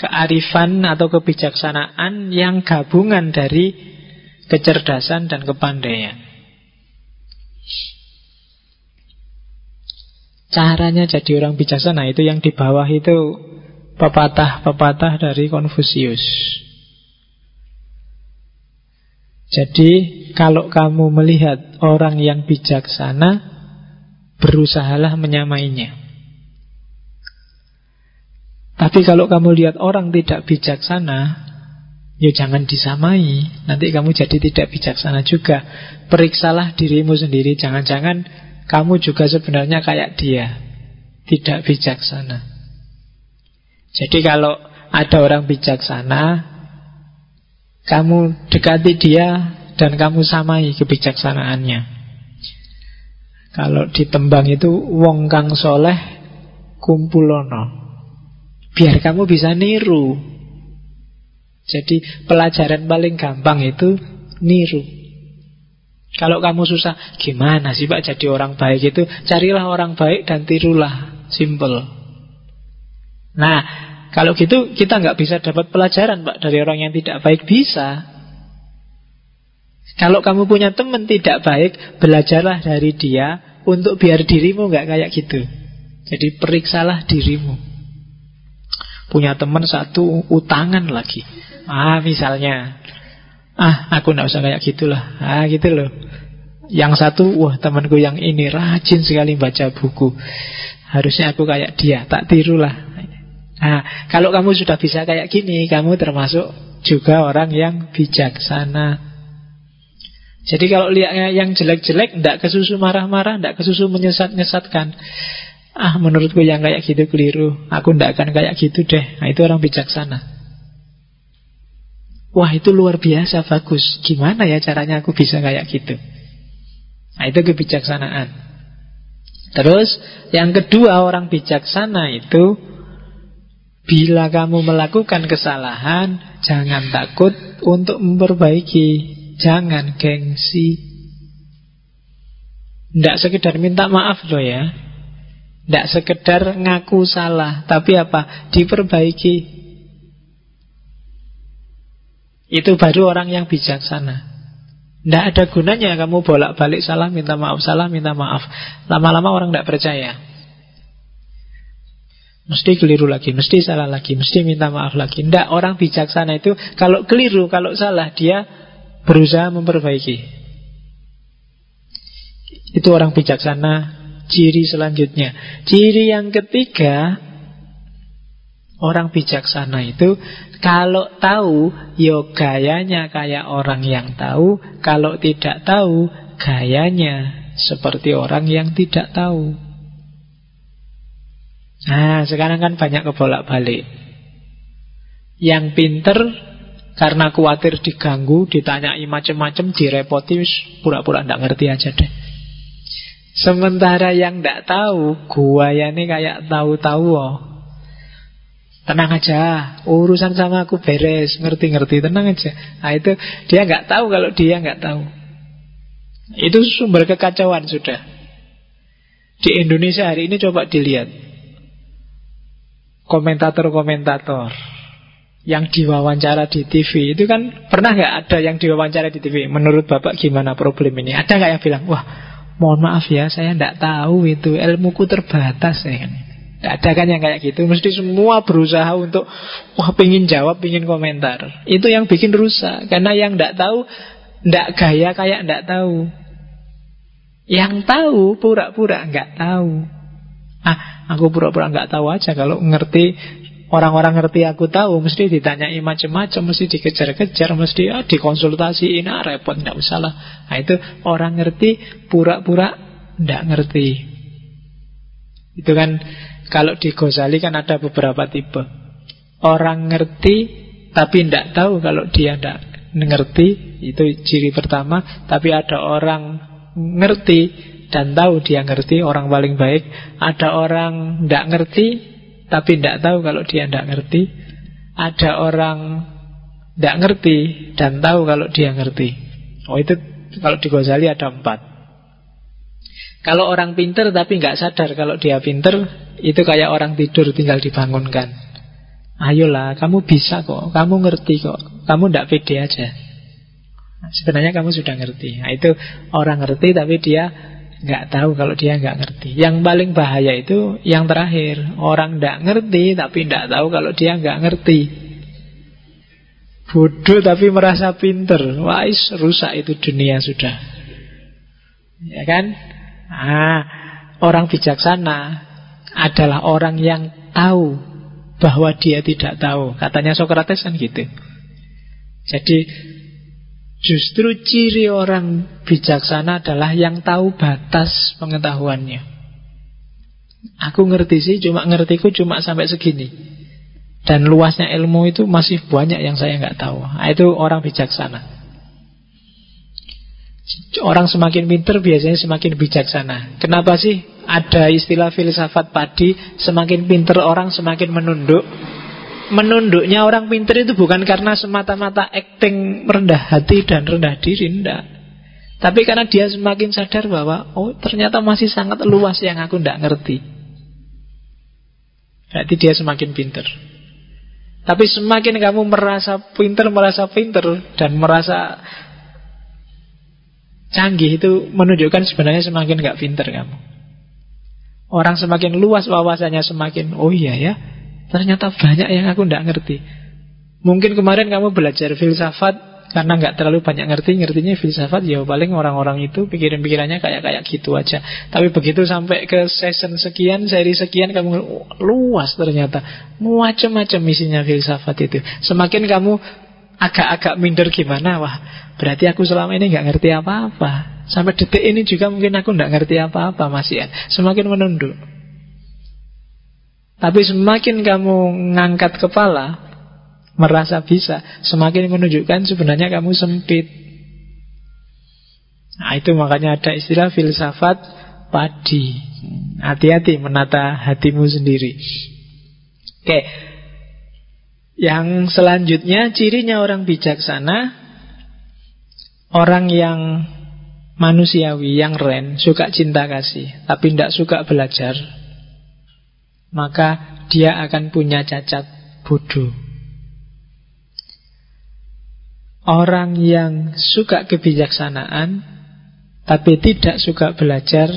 [SPEAKER 1] kearifan atau kebijaksanaan yang gabungan dari kecerdasan dan kepandaian. Caranya jadi orang bijaksana itu yang di bawah itu pepatah-pepatah dari Konfusius. Jadi kalau kamu melihat orang yang bijaksana, berusahalah menyamainya. Tapi kalau kamu lihat orang tidak bijaksana, ya jangan disamai. Nanti kamu jadi tidak bijaksana juga. Periksalah dirimu sendiri. Jangan-jangan kamu juga sebenarnya kayak dia. Tidak bijaksana. Jadi kalau ada orang bijaksana, kamu dekati dia dan kamu samai kebijaksanaannya. Kalau ditembang itu wong kang soleh kumpulono. Biar kamu bisa niru. Jadi pelajaran paling gampang itu niru. Kalau kamu susah, gimana sih Pak jadi orang baik itu? Carilah orang baik dan tirulah. Simple. Nah, kalau gitu kita nggak bisa dapat pelajaran Pak dari orang yang tidak baik. Bisa. Kalau kamu punya teman tidak baik, belajarlah dari dia untuk biar dirimu nggak kayak gitu. Jadi periksalah dirimu. Punya teman satu utangan lagi. Ah, misalnya. Ah, aku nggak usah kayak gitulah. Ah, gitu loh. Yang satu, wah temanku yang ini rajin sekali baca buku. Harusnya aku kayak dia, tak tirulah. Nah, kalau kamu sudah bisa kayak gini, kamu termasuk juga orang yang bijaksana. Jadi kalau lihat yang jelek-jelek, tidak kesusu marah-marah, tidak kesusu menyesat-nyesatkan. Ah, menurutku yang kayak gitu keliru. Aku tidak akan kayak gitu deh. Nah, itu orang bijaksana. Wah, itu luar biasa bagus. Gimana ya caranya aku bisa kayak gitu? Nah, itu kebijaksanaan. Terus, yang kedua orang bijaksana itu bila kamu melakukan kesalahan, jangan takut untuk memperbaiki. Jangan gengsi. Tidak sekedar minta maaf loh ya. Tidak sekedar ngaku salah. Tapi apa? Diperbaiki. Itu baru orang yang bijaksana. Tidak ada gunanya kamu bolak-balik salah, minta maaf, salah, minta maaf. Lama-lama orang tidak percaya. Mesti keliru lagi, mesti salah lagi, mesti minta maaf lagi. Tidak, orang bijaksana itu kalau keliru, kalau salah, dia berusaha memperbaiki. Itu orang bijaksana. Ciri selanjutnya, ciri yang ketiga, orang bijaksana itu kalau tahu, yo gayanya kayak orang yang tahu. Kalau tidak tahu, gayanya seperti orang yang tidak tahu. Nah, sekarang kan banyak kebolak-balik. Yang pinter karena khawatir diganggu, ditanyai macam-macam, direpoti, pura-pura tidak ngerti aja deh. Sementara yang tidak tahu, gua ya ini kayak tahu-tahu oh. Tenang aja, urusan sama aku beres, ngerti-ngerti, tenang aja. Nah itu dia nggak tahu kalau dia nggak tahu. Itu sumber kekacauan sudah. Di Indonesia hari ini coba dilihat komentator-komentator yang diwawancara di TV itu kan pernah nggak ada yang diwawancara di TV? Menurut bapak gimana problem ini? Ada nggak yang bilang, wah mohon maaf ya saya nggak tahu itu ilmuku terbatas ya kan? Ada kan yang kayak gitu. Mesti semua berusaha untuk wah pingin jawab, pingin komentar. Itu yang bikin rusak. Karena yang nggak tahu nggak gaya kayak nggak tahu. Yang tahu pura-pura nggak tahu. Ah, aku pura-pura nggak tahu aja kalau ngerti Orang-orang ngerti aku tahu Mesti ditanyai macam-macam Mesti dikejar-kejar Mesti ah, dikonsultasiin ah, Repot, tidak usah lah Nah itu orang ngerti Pura-pura tidak ngerti Itu kan Kalau di Ghazali kan ada beberapa tipe Orang ngerti Tapi tidak tahu kalau dia tidak ngerti Itu ciri pertama Tapi ada orang ngerti dan tahu dia ngerti orang paling baik ada orang tidak ngerti tapi tidak tahu kalau dia tidak ngerti. Ada orang tidak ngerti dan tahu kalau dia ngerti. Oh itu kalau di Ghazali ada empat. Kalau orang pinter tapi nggak sadar kalau dia pinter, itu kayak orang tidur tinggal dibangunkan. Ayolah, kamu bisa kok, kamu ngerti kok, kamu tidak pede aja. Nah, sebenarnya kamu sudah ngerti. Nah, itu orang ngerti tapi dia nggak tahu kalau dia nggak ngerti. Yang paling bahaya itu yang terakhir, orang nggak ngerti tapi nggak tahu kalau dia nggak ngerti. Bodoh tapi merasa pinter, wais rusak itu dunia sudah. Ya kan? Ah, orang bijaksana adalah orang yang tahu bahwa dia tidak tahu. Katanya Socrates kan gitu. Jadi Justru ciri orang bijaksana adalah yang tahu batas pengetahuannya. Aku ngerti sih, cuma ngertiku cuma sampai segini. Dan luasnya ilmu itu masih banyak yang saya nggak tahu. Nah, itu orang bijaksana. Orang semakin pinter biasanya semakin bijaksana. Kenapa sih ada istilah filsafat padi, semakin pinter orang semakin menunduk, menunduknya orang pinter itu bukan karena semata-mata acting rendah hati dan rendah diri, enggak. Tapi karena dia semakin sadar bahwa oh ternyata masih sangat luas yang aku tidak ngerti. Berarti dia semakin pinter. Tapi semakin kamu merasa pinter, merasa pinter dan merasa canggih itu menunjukkan sebenarnya semakin nggak pinter kamu. Orang semakin luas wawasannya semakin, oh iya ya, ternyata banyak yang aku nggak ngerti. Mungkin kemarin kamu belajar filsafat karena nggak terlalu banyak ngerti, ngertinya filsafat ya paling orang-orang itu pikiran-pikirannya kayak kayak gitu aja. Tapi begitu sampai ke season sekian, seri sekian kamu luas ternyata, macam-macam isinya filsafat itu. Semakin kamu agak-agak minder gimana, wah berarti aku selama ini nggak ngerti apa-apa. Sampai detik ini juga mungkin aku nggak ngerti apa-apa masih ya. Semakin menunduk. Tapi semakin kamu ngangkat kepala, merasa bisa, semakin menunjukkan sebenarnya kamu sempit. Nah, itu makanya ada istilah filsafat padi. Hati-hati menata hatimu sendiri. Oke. Yang selanjutnya cirinya orang bijaksana orang yang manusiawi, yang ren, suka cinta kasih, tapi tidak suka belajar, maka dia akan punya cacat bodoh. Orang yang suka kebijaksanaan tapi tidak suka belajar,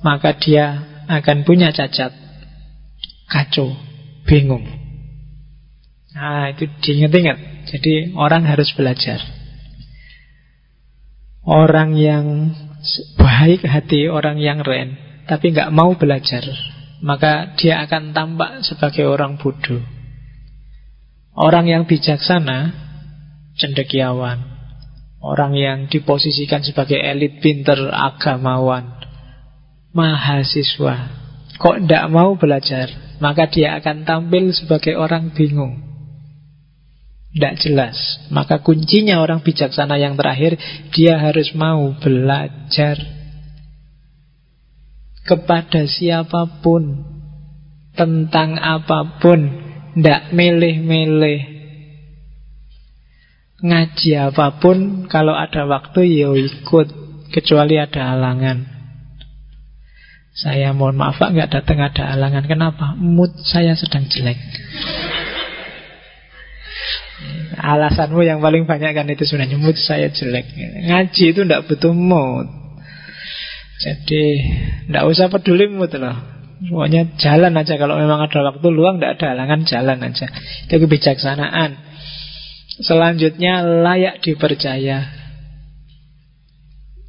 [SPEAKER 1] maka dia akan punya cacat, kacau, bingung. Nah, itu diingat-ingat. Jadi orang harus belajar. Orang yang baik hati, orang yang ren, tapi nggak mau belajar, maka dia akan tampak sebagai orang bodoh. Orang yang bijaksana cendekiawan, orang yang diposisikan sebagai elit pinter agamawan, mahasiswa, kok tidak mau belajar, maka dia akan tampil sebagai orang bingung. Tidak jelas. Maka kuncinya orang bijaksana yang terakhir, dia harus mau belajar kepada siapa pun, tentang apa pun, tidak milih-milih, Ngaji apa pun Kalau ada waktu ya ikut Kecuali ada halangan. Saya mohon maaf Pak nggak datang ada halangan. Kenapa? Mood saya sedang jelek Alasanmu yang paling banyak kan itu sebenarnya Mood saya jelek. Ngaji itu tidak butuh mood. Jadi Tidak usah peduli mood loh. Semuanya jalan aja Kalau memang ada waktu luang Tidak ada halangan jalan aja. Itu kebijaksanaan. Selanjutnya layak dipercaya.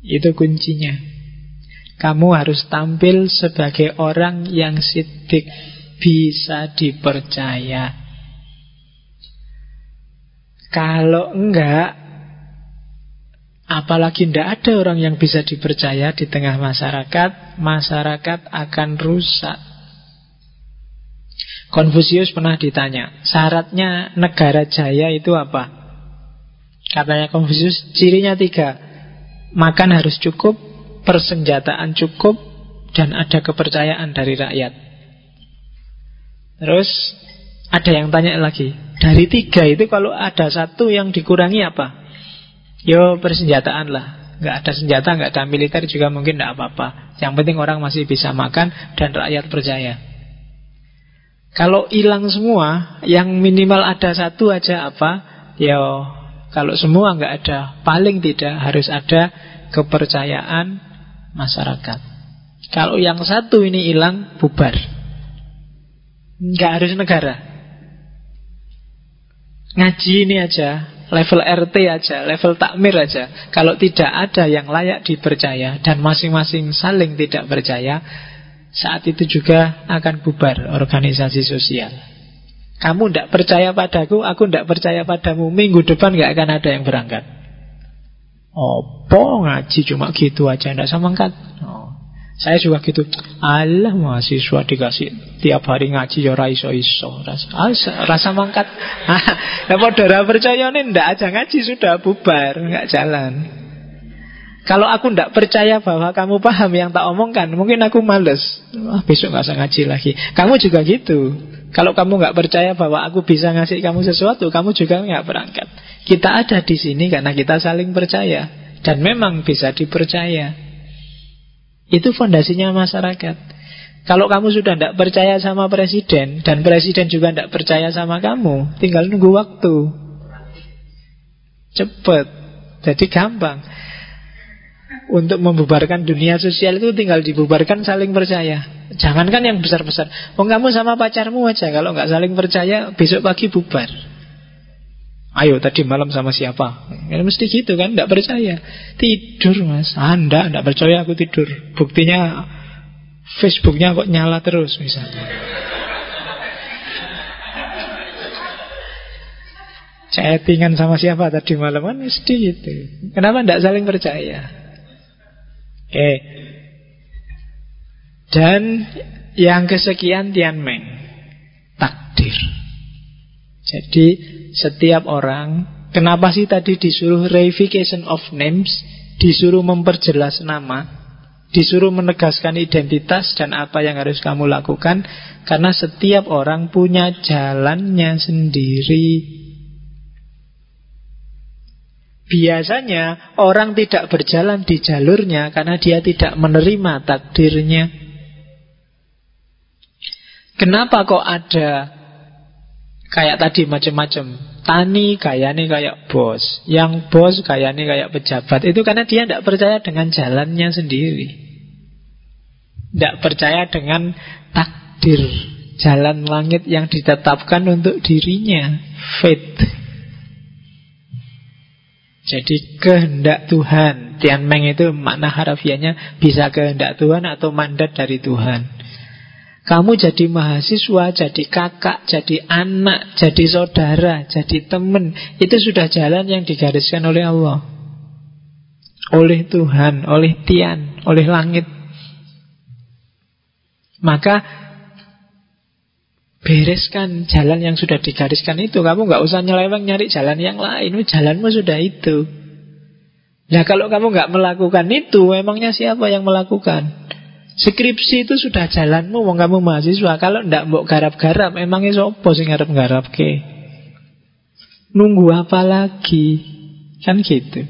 [SPEAKER 1] Itu kuncinya. Kamu harus tampil sebagai orang yang sidik Bisa dipercaya Kalau enggak Apalagi tidak ada orang yang bisa dipercaya di tengah masyarakat Masyarakat akan rusak Konfusius pernah ditanya, syaratnya negara jaya itu apa? Katanya Konfusius, cirinya tiga. Makan harus cukup, persenjataan cukup, dan ada kepercayaan dari rakyat. Terus ada yang tanya lagi, dari tiga itu kalau ada satu yang dikurangi apa? Yo persenjataan lah. Nggak ada senjata, nggak ada militer juga mungkin nggak apa-apa. Yang penting orang masih bisa makan dan rakyat percaya. Kalau hilang semua, yang minimal ada satu aja apa? Ya, kalau semua nggak ada, paling tidak harus ada kepercayaan masyarakat. Kalau yang satu ini hilang, bubar. Nggak harus negara. Ngaji ini aja, level RT aja, level takmir aja. Kalau tidak ada yang layak dipercaya dan masing-masing saling tidak percaya, saat itu juga akan bubar organisasi sosial. Kamu tidak percaya padaku, aku tidak percaya padamu. Minggu depan nggak akan ada yang berangkat. Opo ngaji cuma gitu aja, tidak sama angkat. Oh. Saya juga gitu. Allah mahasiswa dikasih tiap hari ngaji ya iso iso. Rasa, rasa mangkat. (laughs) Nah, pada percaya nih ndak aja ngaji sudah bubar, nggak jalan. Kalau aku tidak percaya bahwa kamu paham yang tak omongkan, mungkin aku males. Wah, besok nggak usah ngaji lagi. Kamu juga gitu. Kalau kamu nggak percaya bahwa aku bisa ngasih kamu sesuatu, kamu juga nggak berangkat. Kita ada di sini karena kita saling percaya dan memang bisa dipercaya. Itu fondasinya masyarakat. Kalau kamu sudah tidak percaya sama presiden dan presiden juga tidak percaya sama kamu, tinggal nunggu waktu. Cepet. Jadi gampang. untuk membubarkan dunia sosial itu tinggal dibubarkan saling percaya. Jangankan yang besar-besar. Oh kamu sama pacarmu aja kalau nggak saling percaya besok pagi bubar. Ayo tadi malam sama siapa? Ya, mesti gitu kan, nggak percaya. Tidur mas, anda nggak percaya aku tidur. Buktinya Facebooknya kok nyala terus misalnya. Chattingan sama siapa tadi malam kan mesti gitu. Kenapa tidak saling percaya? Oke. Dan yang kesekian Tianmeng takdir. Jadi setiap orang kenapa sih tadi disuruh reification of names, disuruh memperjelas nama, disuruh menegaskan identitas dan apa yang harus kamu lakukan karena setiap orang punya jalannya sendiri. Biasanya orang tidak berjalan di jalurnya karena dia tidak menerima takdirnya. Kenapa kok ada kayak tadi macam-macam? Tani kayaknya kayak bos, yang bos kayaknya kayak pejabat. Itu karena dia tidak percaya dengan jalannya sendiri. Tidak percaya dengan takdir jalan langit yang ditetapkan untuk dirinya, fate. Jadi kehendak Tuhan Tianmeng itu makna harafiahnya Bisa kehendak Tuhan atau mandat dari Tuhan Kamu jadi mahasiswa, jadi kakak, jadi anak, jadi saudara, jadi teman Itu sudah jalan yang digariskan oleh Allah. Oleh Tuhan, oleh Tian, oleh langit. Maka Bereskan jalan yang sudah digariskan itu. Kamu nggak usah nyeleweng nyari jalan yang lain. Jalanmu sudah itu. Nah kalau kamu nggak melakukan itu Emangnya siapa yang melakukan Skripsi itu sudah jalanmu Wong kamu mahasiswa. Kalau ndak mau garap-garap Emangnya sopo sing garap-garap ke Nunggu apa lagi? Kan gitu.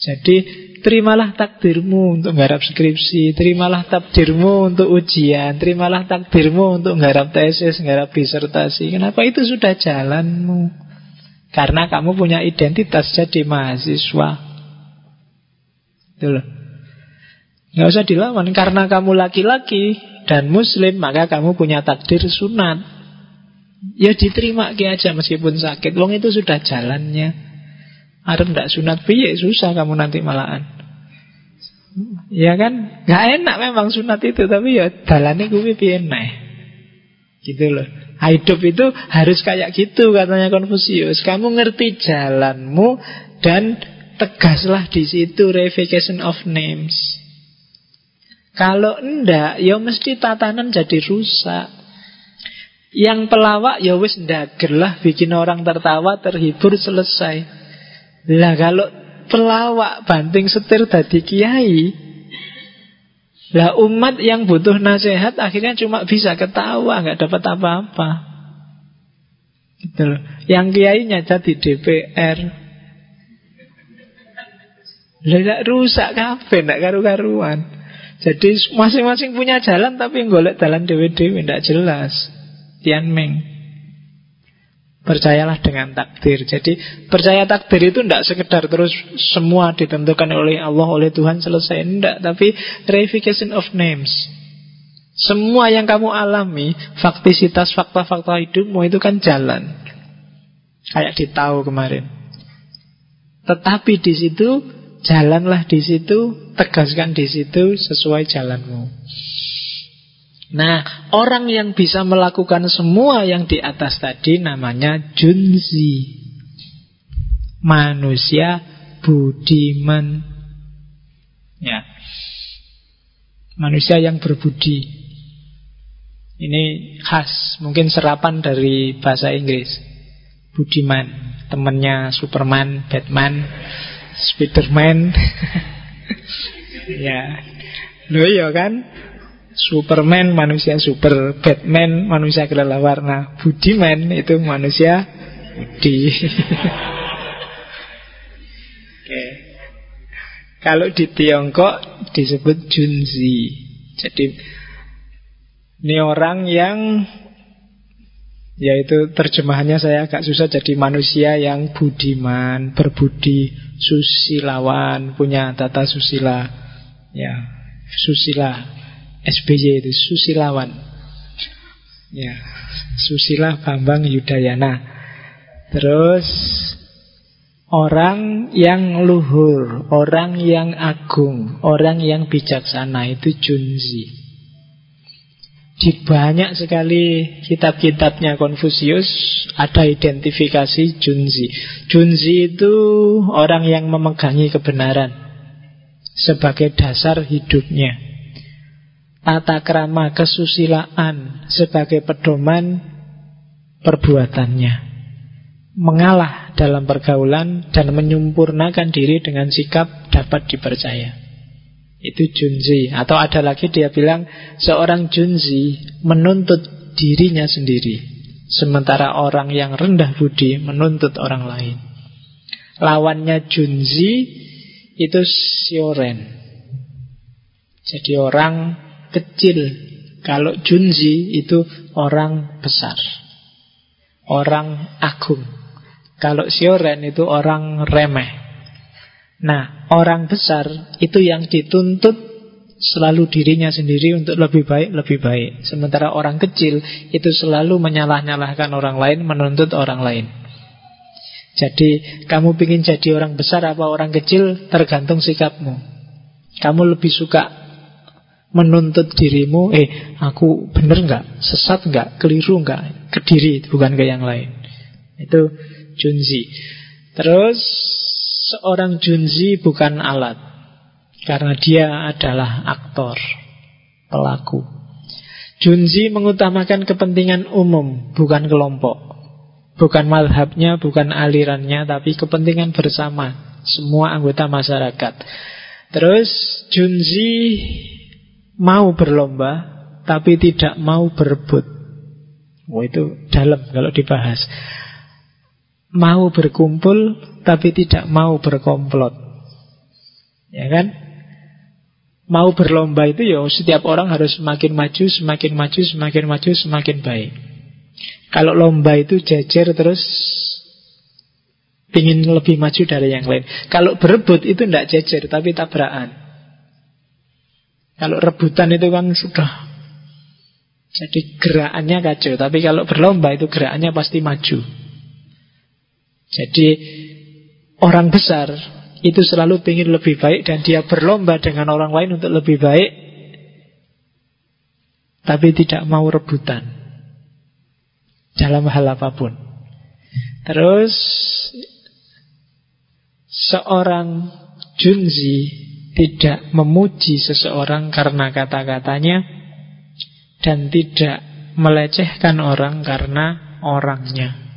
[SPEAKER 1] Jadi Terimalah takdirmu untuk menggarap skripsi Terimalah takdirmu untuk ujian Terimalah takdirmu untuk menggarap tesis Menggarap disertasi. Kenapa itu sudah jalanmu? Karena kamu punya identitas jadi mahasiswa. Itu loh Nggak usah dilawan Karena kamu laki-laki dan muslim Maka kamu punya takdir sunat. Ya diterima aja meskipun sakit. Wong itu sudah jalannya. Arep ndak sunat piye? Susah kamu nanti malahan. Ya kan? Gak enak memang sunat itu Tapi ya dalane kuwi piye Gitu loh. Hidup itu harus kayak gitu katanya Konfusius Kamu ngerti jalanmu Dan tegaslah di situ Revocation of names Kalau enggak Ya mesti tatanan jadi rusak. Yang pelawak ya wis ndager Bikin orang tertawa terhibur selesai. Lah kalau pelawak banting setir tadi kiai lah umat yang butuh nasihat akhirnya cuma bisa ketawa nggak dapat apa-apa. Gitu loh. yang kiai nyata di DPR lah rusak kafe nggak karu-karuan jadi masing-masing punya jalan tapi golek jalan dewe-dewe nggak jelas. Tianmeng Percayalah dengan takdir. Jadi percaya takdir itu tidak sekedar terus Semua ditentukan oleh Allah Oleh Tuhan selesai. Tidak, tapi Reification of names. Semua yang kamu alami Faktisitas fakta-fakta hidupmu Itu kan jalan. Kayak ditahu kemarin. Tetapi di situ Jalanlah di situ Tegaskan di situ Sesuai jalanmu Nah, orang yang bisa melakukan semua yang di atas tadi namanya junzi. Manusia budiman. Ya. Manusia yang berbudi. Ini khas, mungkin serapan dari bahasa Inggris. Budiman, temannya Superman, Batman, Spiderman. ya. Loh iya kan? Superman manusia super, Batman manusia kelelawar. Nah, Budiman itu manusia budi. Oke. Kalau di Tiongkok disebut Junzi. Jadi ini orang yang Yaitu terjemahannya saya agak susah jadi manusia yang budiman, berbudi, susilawan, punya tata susila. Ya, susila. SBY itu susilawan. Ya, susila Bambang Yudayana. Terus orang yang luhur, orang yang agung, orang yang bijaksana itu Junzi. Di banyak sekali kitab-kitabnya Konfusius ada identifikasi Junzi. Junzi itu orang yang memegangi kebenaran sebagai dasar hidupnya. Tata krama kesusilaan sebagai pedoman perbuatannya. Mengalah dalam pergaulan dan menyempurnakan diri dengan sikap dapat dipercaya. Itu Junzi. Atau ada lagi dia bilang Seorang Junzi menuntut dirinya sendiri. Sementara orang yang rendah budi menuntut orang lain. Lawannya Junzi itu Sioren. Jadi orang kecil. Kalau Junzi itu orang besar. Orang agung. Kalau Sioren itu orang remeh Nah, orang besar itu yang dituntut selalu dirinya sendiri untuk lebih baik, lebih baik. Sementara orang kecil itu selalu menyalah-nyalahkan orang lain, menuntut orang lain. Jadi, kamu ingin jadi orang besar apa orang kecil tergantung sikapmu. Kamu lebih suka menuntut dirimu, eh, aku bener nggak, sesat nggak, keliru nggak, ke diri bukan ke yang lain. Itu Junzi. Terus Seorang junzi bukan alat Karena dia adalah aktor Pelaku. Junzi mengutamakan kepentingan umum Bukan kelompok. Bukan madhabnya, bukan alirannya Tapi kepentingan bersama Semua anggota masyarakat. Terus Junzi Mau berlomba Tapi tidak mau berebut. Oh itu dalam kalau dibahas Mau berkumpul tapi tidak mau berkomplot. Ya kan? Mau berlomba itu ya setiap orang harus semakin maju, semakin maju, semakin maju, semakin baik. Kalau lomba itu jajar terus ingin lebih maju dari yang lain. Kalau berebut itu tidak jajar tapi tabrakan. Kalau rebutan itu kan sudah jadi gerakannya kacau. Tapi kalau berlomba itu gerakannya pasti maju. Jadi Orang besar itu selalu ingin lebih baik dan dia berlomba dengan orang lain untuk lebih baik tapi tidak mau rebutan dalam hal apa pun. Terus seorang junzi tidak memuji seseorang karena kata-katanya dan tidak melecehkan orang karena orangnya.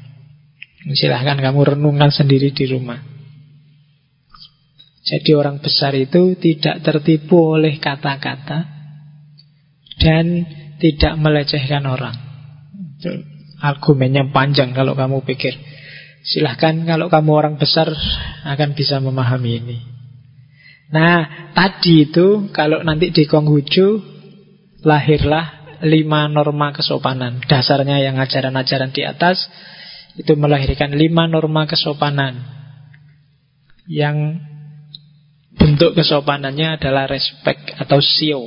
[SPEAKER 1] Silahkan kamu renungkan sendiri di rumah. Jadi orang besar itu tidak tertipu oleh kata-kata dan tidak melecehkan orang. Argumennya panjang kalau kamu pikir. Silahkan kalau kamu orang besar akan bisa memahami ini. Nah, tadi itu kalau nanti di Konghucu lahirlah lima norma kesopanan. Dasarnya yang ajaran-ajaran di atas itu melahirkan lima norma kesopanan yang Bentuk kesopanannya adalah respect atau sio.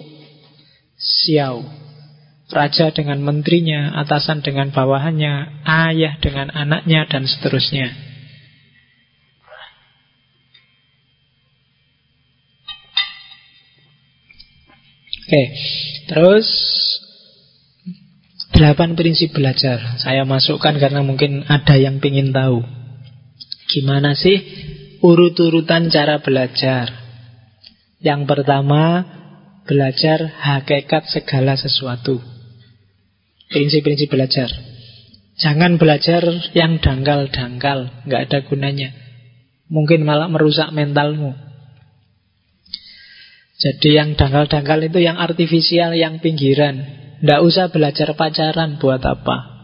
[SPEAKER 1] Siau. Raja dengan menterinya, atasan dengan bawahannya, ayah dengan anaknya, dan seterusnya. Oke, terus delapan prinsip belajar. Saya masukkan karena mungkin ada yang ingin tahu. Gimana sih urut-urutan cara belajar? Yang pertama, belajar hakikat segala sesuatu. Prinsip-prinsip belajar. Jangan belajar yang dangkal-dangkal, nggak ada gunanya. Mungkin malah merusak mentalmu. Jadi yang dangkal-dangkal itu yang artifisial, yang pinggiran. Nggak usah belajar pacaran buat apa.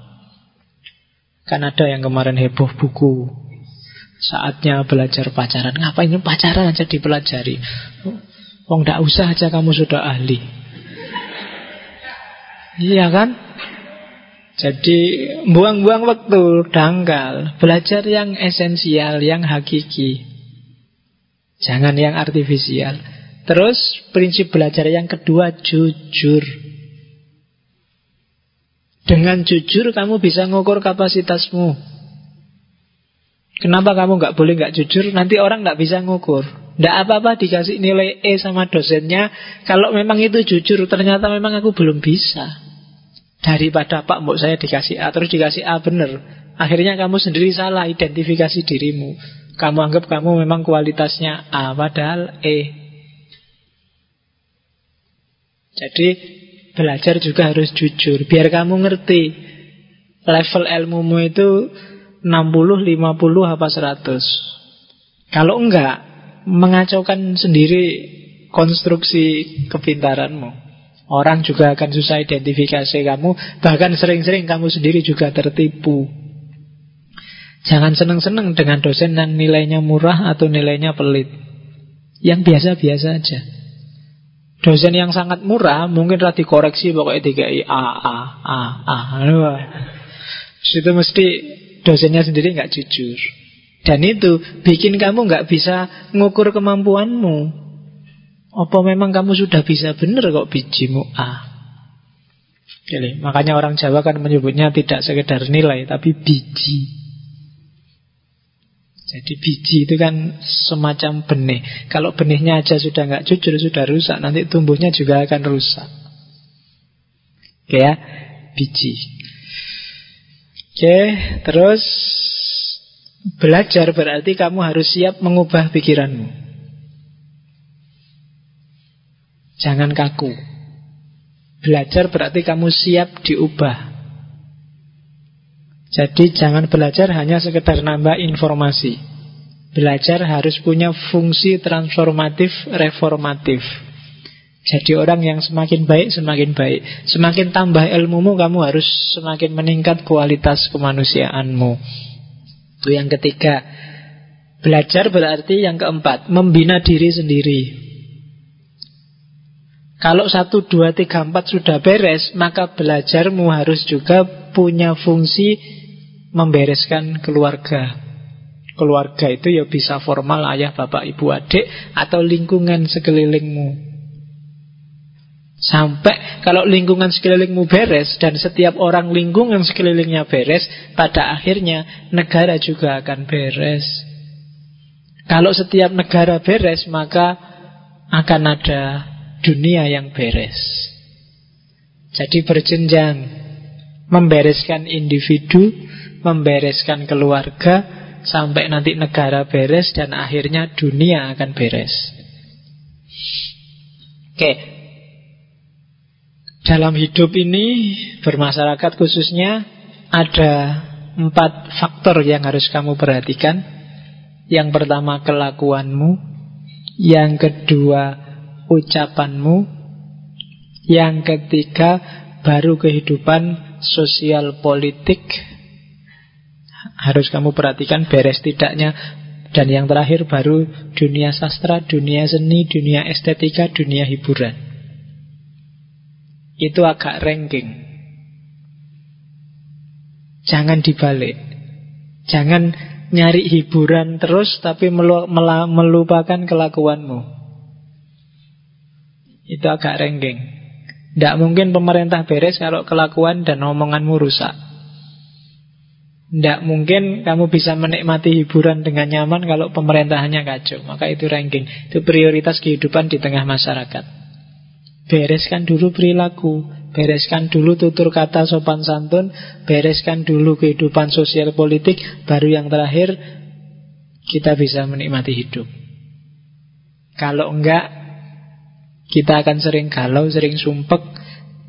[SPEAKER 1] Kan ada yang kemarin heboh buku Saatnya belajar pacaran Ngapain pacaran aja dipelajari Wong tidak usah aja kamu sudah ahli Iya kan Jadi buang-buang waktu, dangkal. Belajar yang esensial, yang hakiki. Jangan yang artifisial. Terus prinsip belajar yang kedua, jujur. Dengan jujur kamu bisa ngukur kapasitasmu. Kenapa kamu nggak boleh nggak jujur? Nanti orang nggak bisa ngukur. Nggak apa-apa dikasih nilai E sama dosennya. Kalau memang itu jujur, ternyata memang aku belum bisa. Daripada Pak Mbok saya dikasih A Terus dikasih A bener Akhirnya kamu sendiri salah identifikasi dirimu Kamu anggap kamu memang kualitasnya A Padahal E Jadi belajar juga harus jujur. Biar kamu ngerti Level ilmumu itu 60, 50, apa 100 Kalau enggak Mengacaukan sendiri konstruksi kepintaranmu. Orang juga akan susah identifikasi kamu Bahkan sering-sering kamu sendiri juga tertipu. Jangan seneng-seneng dengan dosen yang nilainya murah atau nilainya pelit. Yang biasa-biasa aja Dosen yang sangat murah mungkin rati koreksi pokoknya tiga i a a a a. Itu mesti dosennya sendiri nggak jujur. Dan itu bikin kamu nggak bisa ngukur kemampuanmu. Apa memang kamu sudah bisa benar kok bijimu A? Jadi, makanya orang Jawa kan menyebutnya tidak sekedar nilai, tapi biji. Jadi biji itu kan semacam benih. Kalau benihnya aja sudah nggak jujur, sudah rusak, nanti tumbuhnya juga akan rusak. Oke ya, biji. Oke, terus belajar berarti kamu harus siap mengubah pikiranmu. Jangan kaku. Belajar berarti kamu siap diubah. Jadi jangan belajar hanya sekedar nambah informasi. Belajar harus punya fungsi transformatif, reformatif. Jadi orang yang semakin baik, semakin baik. Semakin tambah ilmumu, kamu harus semakin meningkat kualitas kemanusiaanmu. Itu yang ketiga. Belajar berarti yang keempat, membina diri sendiri. Kalau satu, dua, tiga, empat sudah beres, maka belajarmu harus juga punya fungsi membereskan keluarga. Keluarga itu ya bisa formal ayah, bapak, ibu, adik, atau lingkungan sekelilingmu. Sampai kalau lingkungan sekelilingmu beres dan setiap orang lingkungan sekelilingnya beres, pada akhirnya negara juga akan beres. Kalau setiap negara beres, maka akan ada dunia yang beres. Jadi berjenjang membereskan individu, membereskan keluarga, sampai nanti negara beres dan akhirnya dunia akan beres. Oke. Dalam hidup ini bermasyarakat khususnya ada empat faktor yang harus kamu perhatikan. Yang pertama kelakuanmu, yang kedua ucapanmu. Yang ketiga, baru kehidupan sosial politik. Harus kamu perhatikan beres tidaknya. Dan yang terakhir baru dunia sastra, dunia seni, dunia estetika, dunia hiburan. Itu agak ranking. Jangan dibalik. Jangan nyari hiburan terus tapi melupakan kelakuanmu. Itu agak rengking. Tidak mungkin pemerintah beres kalau kelakuan dan omonganmu rusak. Tidak mungkin kamu bisa menikmati hiburan dengan nyaman kalau pemerintahannya kacau. Maka itu ranking. Itu prioritas kehidupan di tengah masyarakat. Bereskan dulu perilaku. Bereskan dulu tutur kata sopan santun. Bereskan dulu kehidupan sosial politik. Baru yang terakhir, kita bisa menikmati hidup. Kalau enggak, kita akan sering galau, sering sumpek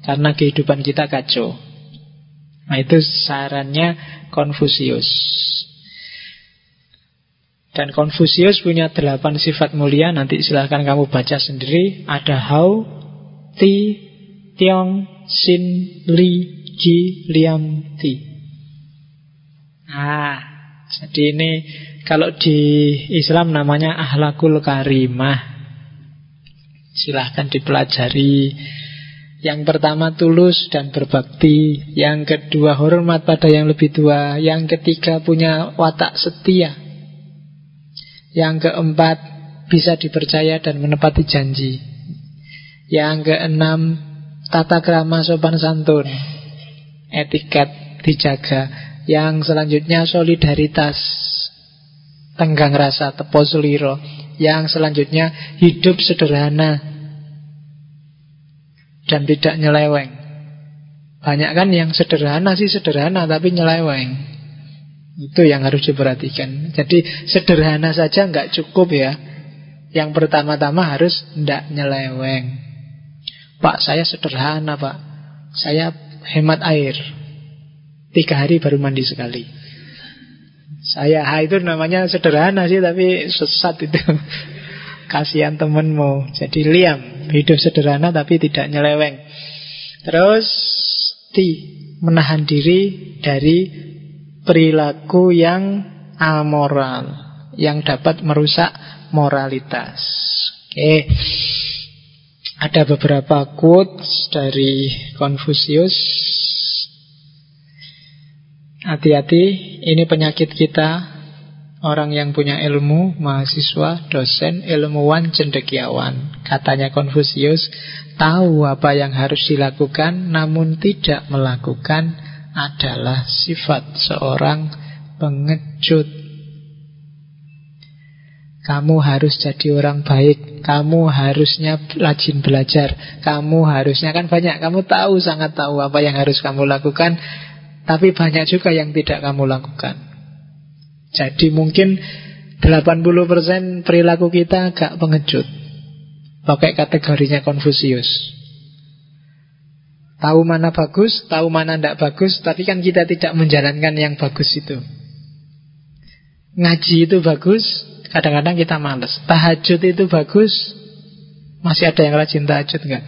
[SPEAKER 1] karena kehidupan kita kacau. Nah itu sarannya Konfusius. Dan Konfusius punya delapan sifat mulia Nanti silahkan kamu baca sendiri Ada Hao, Ti, Tiong, Sin, Li, Ji, Liam, Ti Nah, jadi ini kalau di Islam namanya ahlakul karimah Silahkan dipelajari. Yang pertama tulus dan berbakti. Yang kedua hormat pada yang lebih tua. Yang ketiga punya watak setia. Yang keempat bisa dipercaya dan menepati janji. Yang keenam tata krama sopan santun. Etiket dijaga. Yang selanjutnya solidaritas. Tenggang rasa tepo suliro Yang selanjutnya hidup sederhana dan tidak nyeleweng. Banyak kan yang sederhana sih sederhana tapi nyeleweng. Itu yang harus diperhatikan. Jadi sederhana saja nggak cukup ya. Yang pertama-tama harus tidak nyeleweng. Pak saya sederhana pak. Saya hemat air. Tiga hari baru mandi sekali. Saya ha, itu namanya sederhana sih tapi sesat itu. (laughs) Kasihan temenmu. Jadi liam Hidup sederhana tapi tidak nyeleweng. Terus Di Menahan diri dari Perilaku yang amoral Yang dapat merusak Moralitas. Oke. Ada beberapa quotes Dari Confucius Hati-hati Ini penyakit kita Orang yang punya ilmu, mahasiswa, dosen, ilmuwan, cendekiawan. Katanya Konfusius, tahu apa yang harus dilakukan namun tidak melakukan adalah sifat seorang pengecut. Kamu harus jadi orang baik, kamu harusnya rajin belajar, kamu harusnya kan banyak, kamu tahu sangat tahu apa yang harus kamu lakukan, tapi banyak juga yang tidak kamu lakukan. Jadi mungkin 80% perilaku kita agak pengecut. Pakai kategorinya Konfusius. Tahu mana bagus, tahu mana tidak bagus, tapi kan kita tidak menjalankan yang bagus itu. Ngaji itu bagus, kadang-kadang kita males. Tahajud itu bagus, masih ada yang rajin tahajud enggak?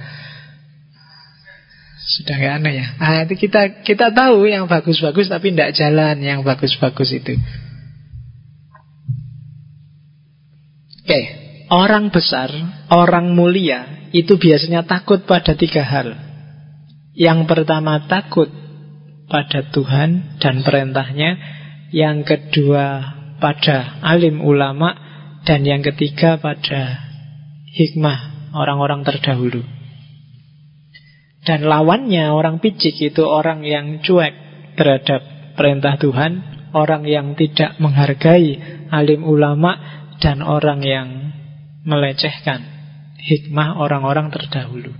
[SPEAKER 1] Sudah nggak aneh ya. Nah, itu kita kita tahu yang bagus-bagus tapi tidak jalan yang bagus-bagus itu. Oke, orang besar, orang mulia itu biasanya takut pada tiga hal. Yang pertama takut pada Tuhan dan perintahnya, yang kedua pada alim ulama, dan yang ketiga pada hikmah orang-orang terdahulu. Dan lawannya orang picik itu orang yang cuek terhadap perintah Tuhan, orang yang tidak menghargai alim ulama, dan orang yang melecehkan hikmah orang-orang terdahulu.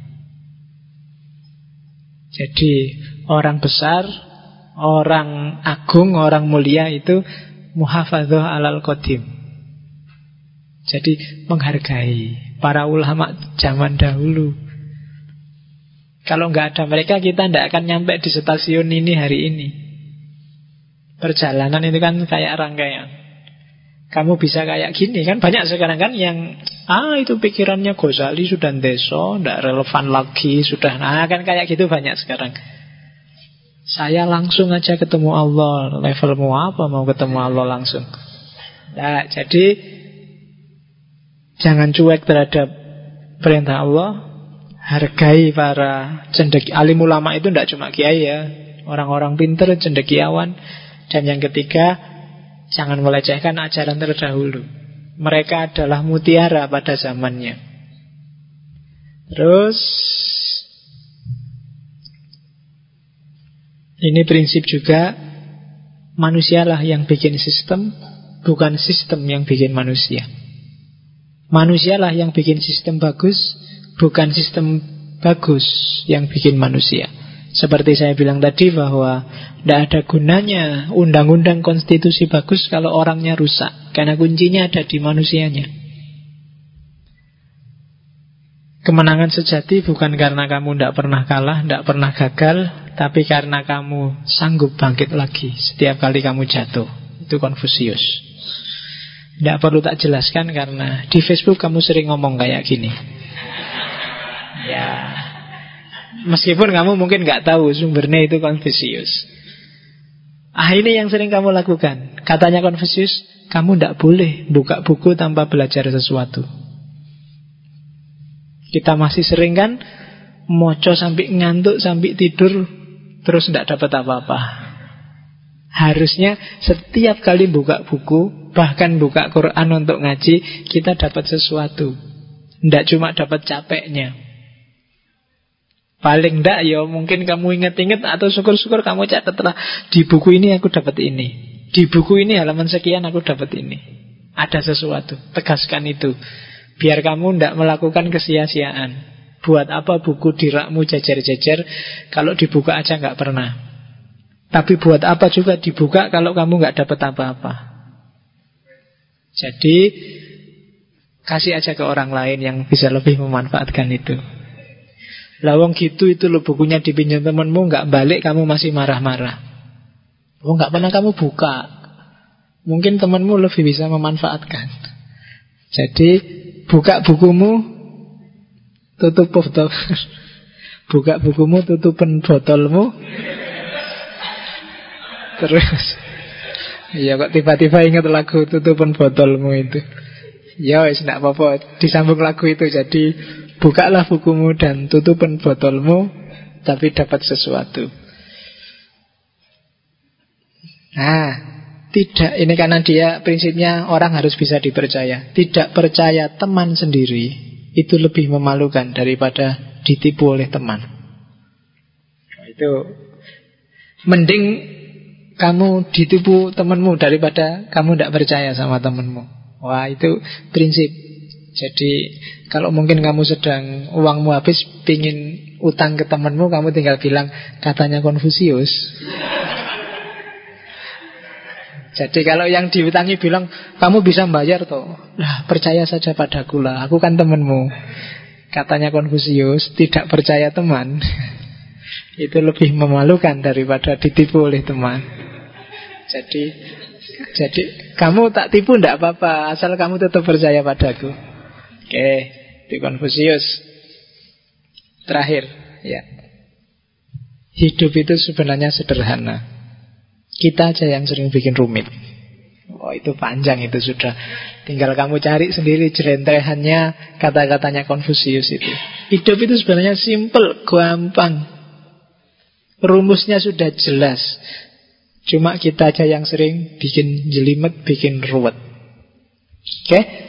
[SPEAKER 1] Jadi orang besar, orang agung, orang mulia itu muhafadzah alal qadim. Jadi menghargai para ulama zaman dahulu. Kalau nggak ada mereka kita tidak akan nyampe di stasiun ini hari ini. Perjalanan itu kan kayak rangkaian. Kamu bisa kayak gini kan Banyak sekarang kan yang Ah itu pikirannya Ghazali sudah deso Tidak relevan lagi Sudah. Nah kan kayak gitu banyak sekarang. Saya langsung aja ketemu Allah. Levelmu apa? Mau ketemu Allah langsung. Nah jadi Jangan cuek terhadap Perintah Allah Hargai para cendeki Alim ulama itu tidak cuma kiai ya Orang-orang pinter, cendekiawan Dan yang ketiga Jangan melecehkan ajaran terdahulu. Mereka adalah mutiara pada zamannya. Terus ini prinsip juga manusialah yang bikin sistem, bukan sistem yang bikin manusia. Manusialah yang bikin sistem bagus, bukan sistem bagus yang bikin manusia. Seperti saya bilang tadi bahwa tidak ada gunanya undang-undang konstitusi bagus kalau orangnya rusak. Karena kuncinya ada di manusianya. Kemenangan sejati bukan karena kamu tidak pernah kalah, tidak pernah gagal, tapi karena kamu sanggup bangkit lagi setiap kali kamu jatuh. Itu Konfusius. Tidak perlu tak jelaskan karena di Facebook kamu sering ngomong kayak gini. Ya, Meskipun kamu mungkin nggak tahu sumbernya itu Confucius. Ah ini yang sering kamu lakukan. Katanya Confucius, kamu tidak boleh buka buku tanpa belajar sesuatu. Kita masih sering kan moco sampai ngantuk sampai tidur terus tidak dapat apa-apa. Harusnya setiap kali buka buku, bahkan buka Quran untuk ngaji, kita dapat sesuatu. Tidak cuma dapat capeknya. Paling tidak ya mungkin kamu inget-inget atau syukur-syukur kamu catatlah di buku ini aku dapat ini. Di buku ini halaman sekian aku dapat ini. Ada sesuatu. Tegaskan itu. Biar kamu tidak melakukan kesia-siaan. Buat apa buku di rakmu jajar-jajar kalau dibuka aja nggak pernah. Tapi buat apa juga dibuka kalau kamu nggak dapat apa-apa. Jadi kasih aja ke orang lain yang bisa lebih memanfaatkan itu. Lawang gitu itu lo bukunya dipinjam temenmu nggak balik kamu masih marah-marah. Oh nggak pernah kamu buka. Mungkin temenmu lebih bisa memanfaatkan. Jadi buka bukumu Tutup botol (laughs) Buka bukumu, tutupin botolmu Terus Ya kok tiba-tiba ingat lagu tutupin botolmu itu Ya wis apa-apa Disambung lagu itu Jadi bukalah bukumu dan tutupin botolmu Tapi dapat sesuatu Nah tidak, ini karena dia prinsipnya orang harus bisa dipercaya Tidak percaya teman sendiri itu lebih memalukan daripada ditipu oleh teman. Itu mending kamu ditipu temanmu daripada kamu tidak percaya sama temanmu. Wah itu prinsip. Jadi kalau mungkin kamu sedang uangmu habis pingin utang ke temanmu, kamu tinggal bilang katanya Konfusius. (laughs) Jadi kalau yang diutangi bilang kamu bisa bayar toh, lah percaya saja padaku lah, aku kan temanmu. Katanya Konfusius tidak percaya teman (laughs) itu lebih memalukan daripada ditipu oleh teman. Jadi jadi kamu tak tipu tidak apa-apa asal kamu tetap percaya padaku. Oke, di Konfusius. Terakhir, ya. Hidup itu sebenarnya sederhana. Kita aja yang sering bikin rumit. Oh itu panjang itu sudah. Tinggal kamu cari sendiri jerentehannya kata-katanya Konfusius itu. Hidup itu sebenarnya simple, gampang. Rumusnya sudah jelas. Cuma kita aja yang sering bikin jelimet, bikin ruwet. Oke? Okay?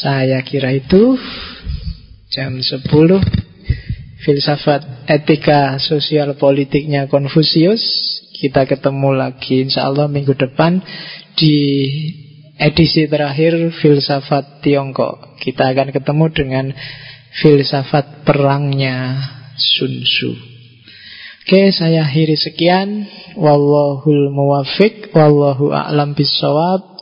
[SPEAKER 1] Saya kira itu jam 10 filsafat etika sosial politiknya Konfusius kita ketemu lagi insya Allah minggu depan di edisi terakhir filsafat Tiongkok. Kita akan ketemu dengan filsafat perangnya Sun Tzu. Oke, saya akhiri sekian. Wallahul muwafiq, wallahu a'lam bisawab.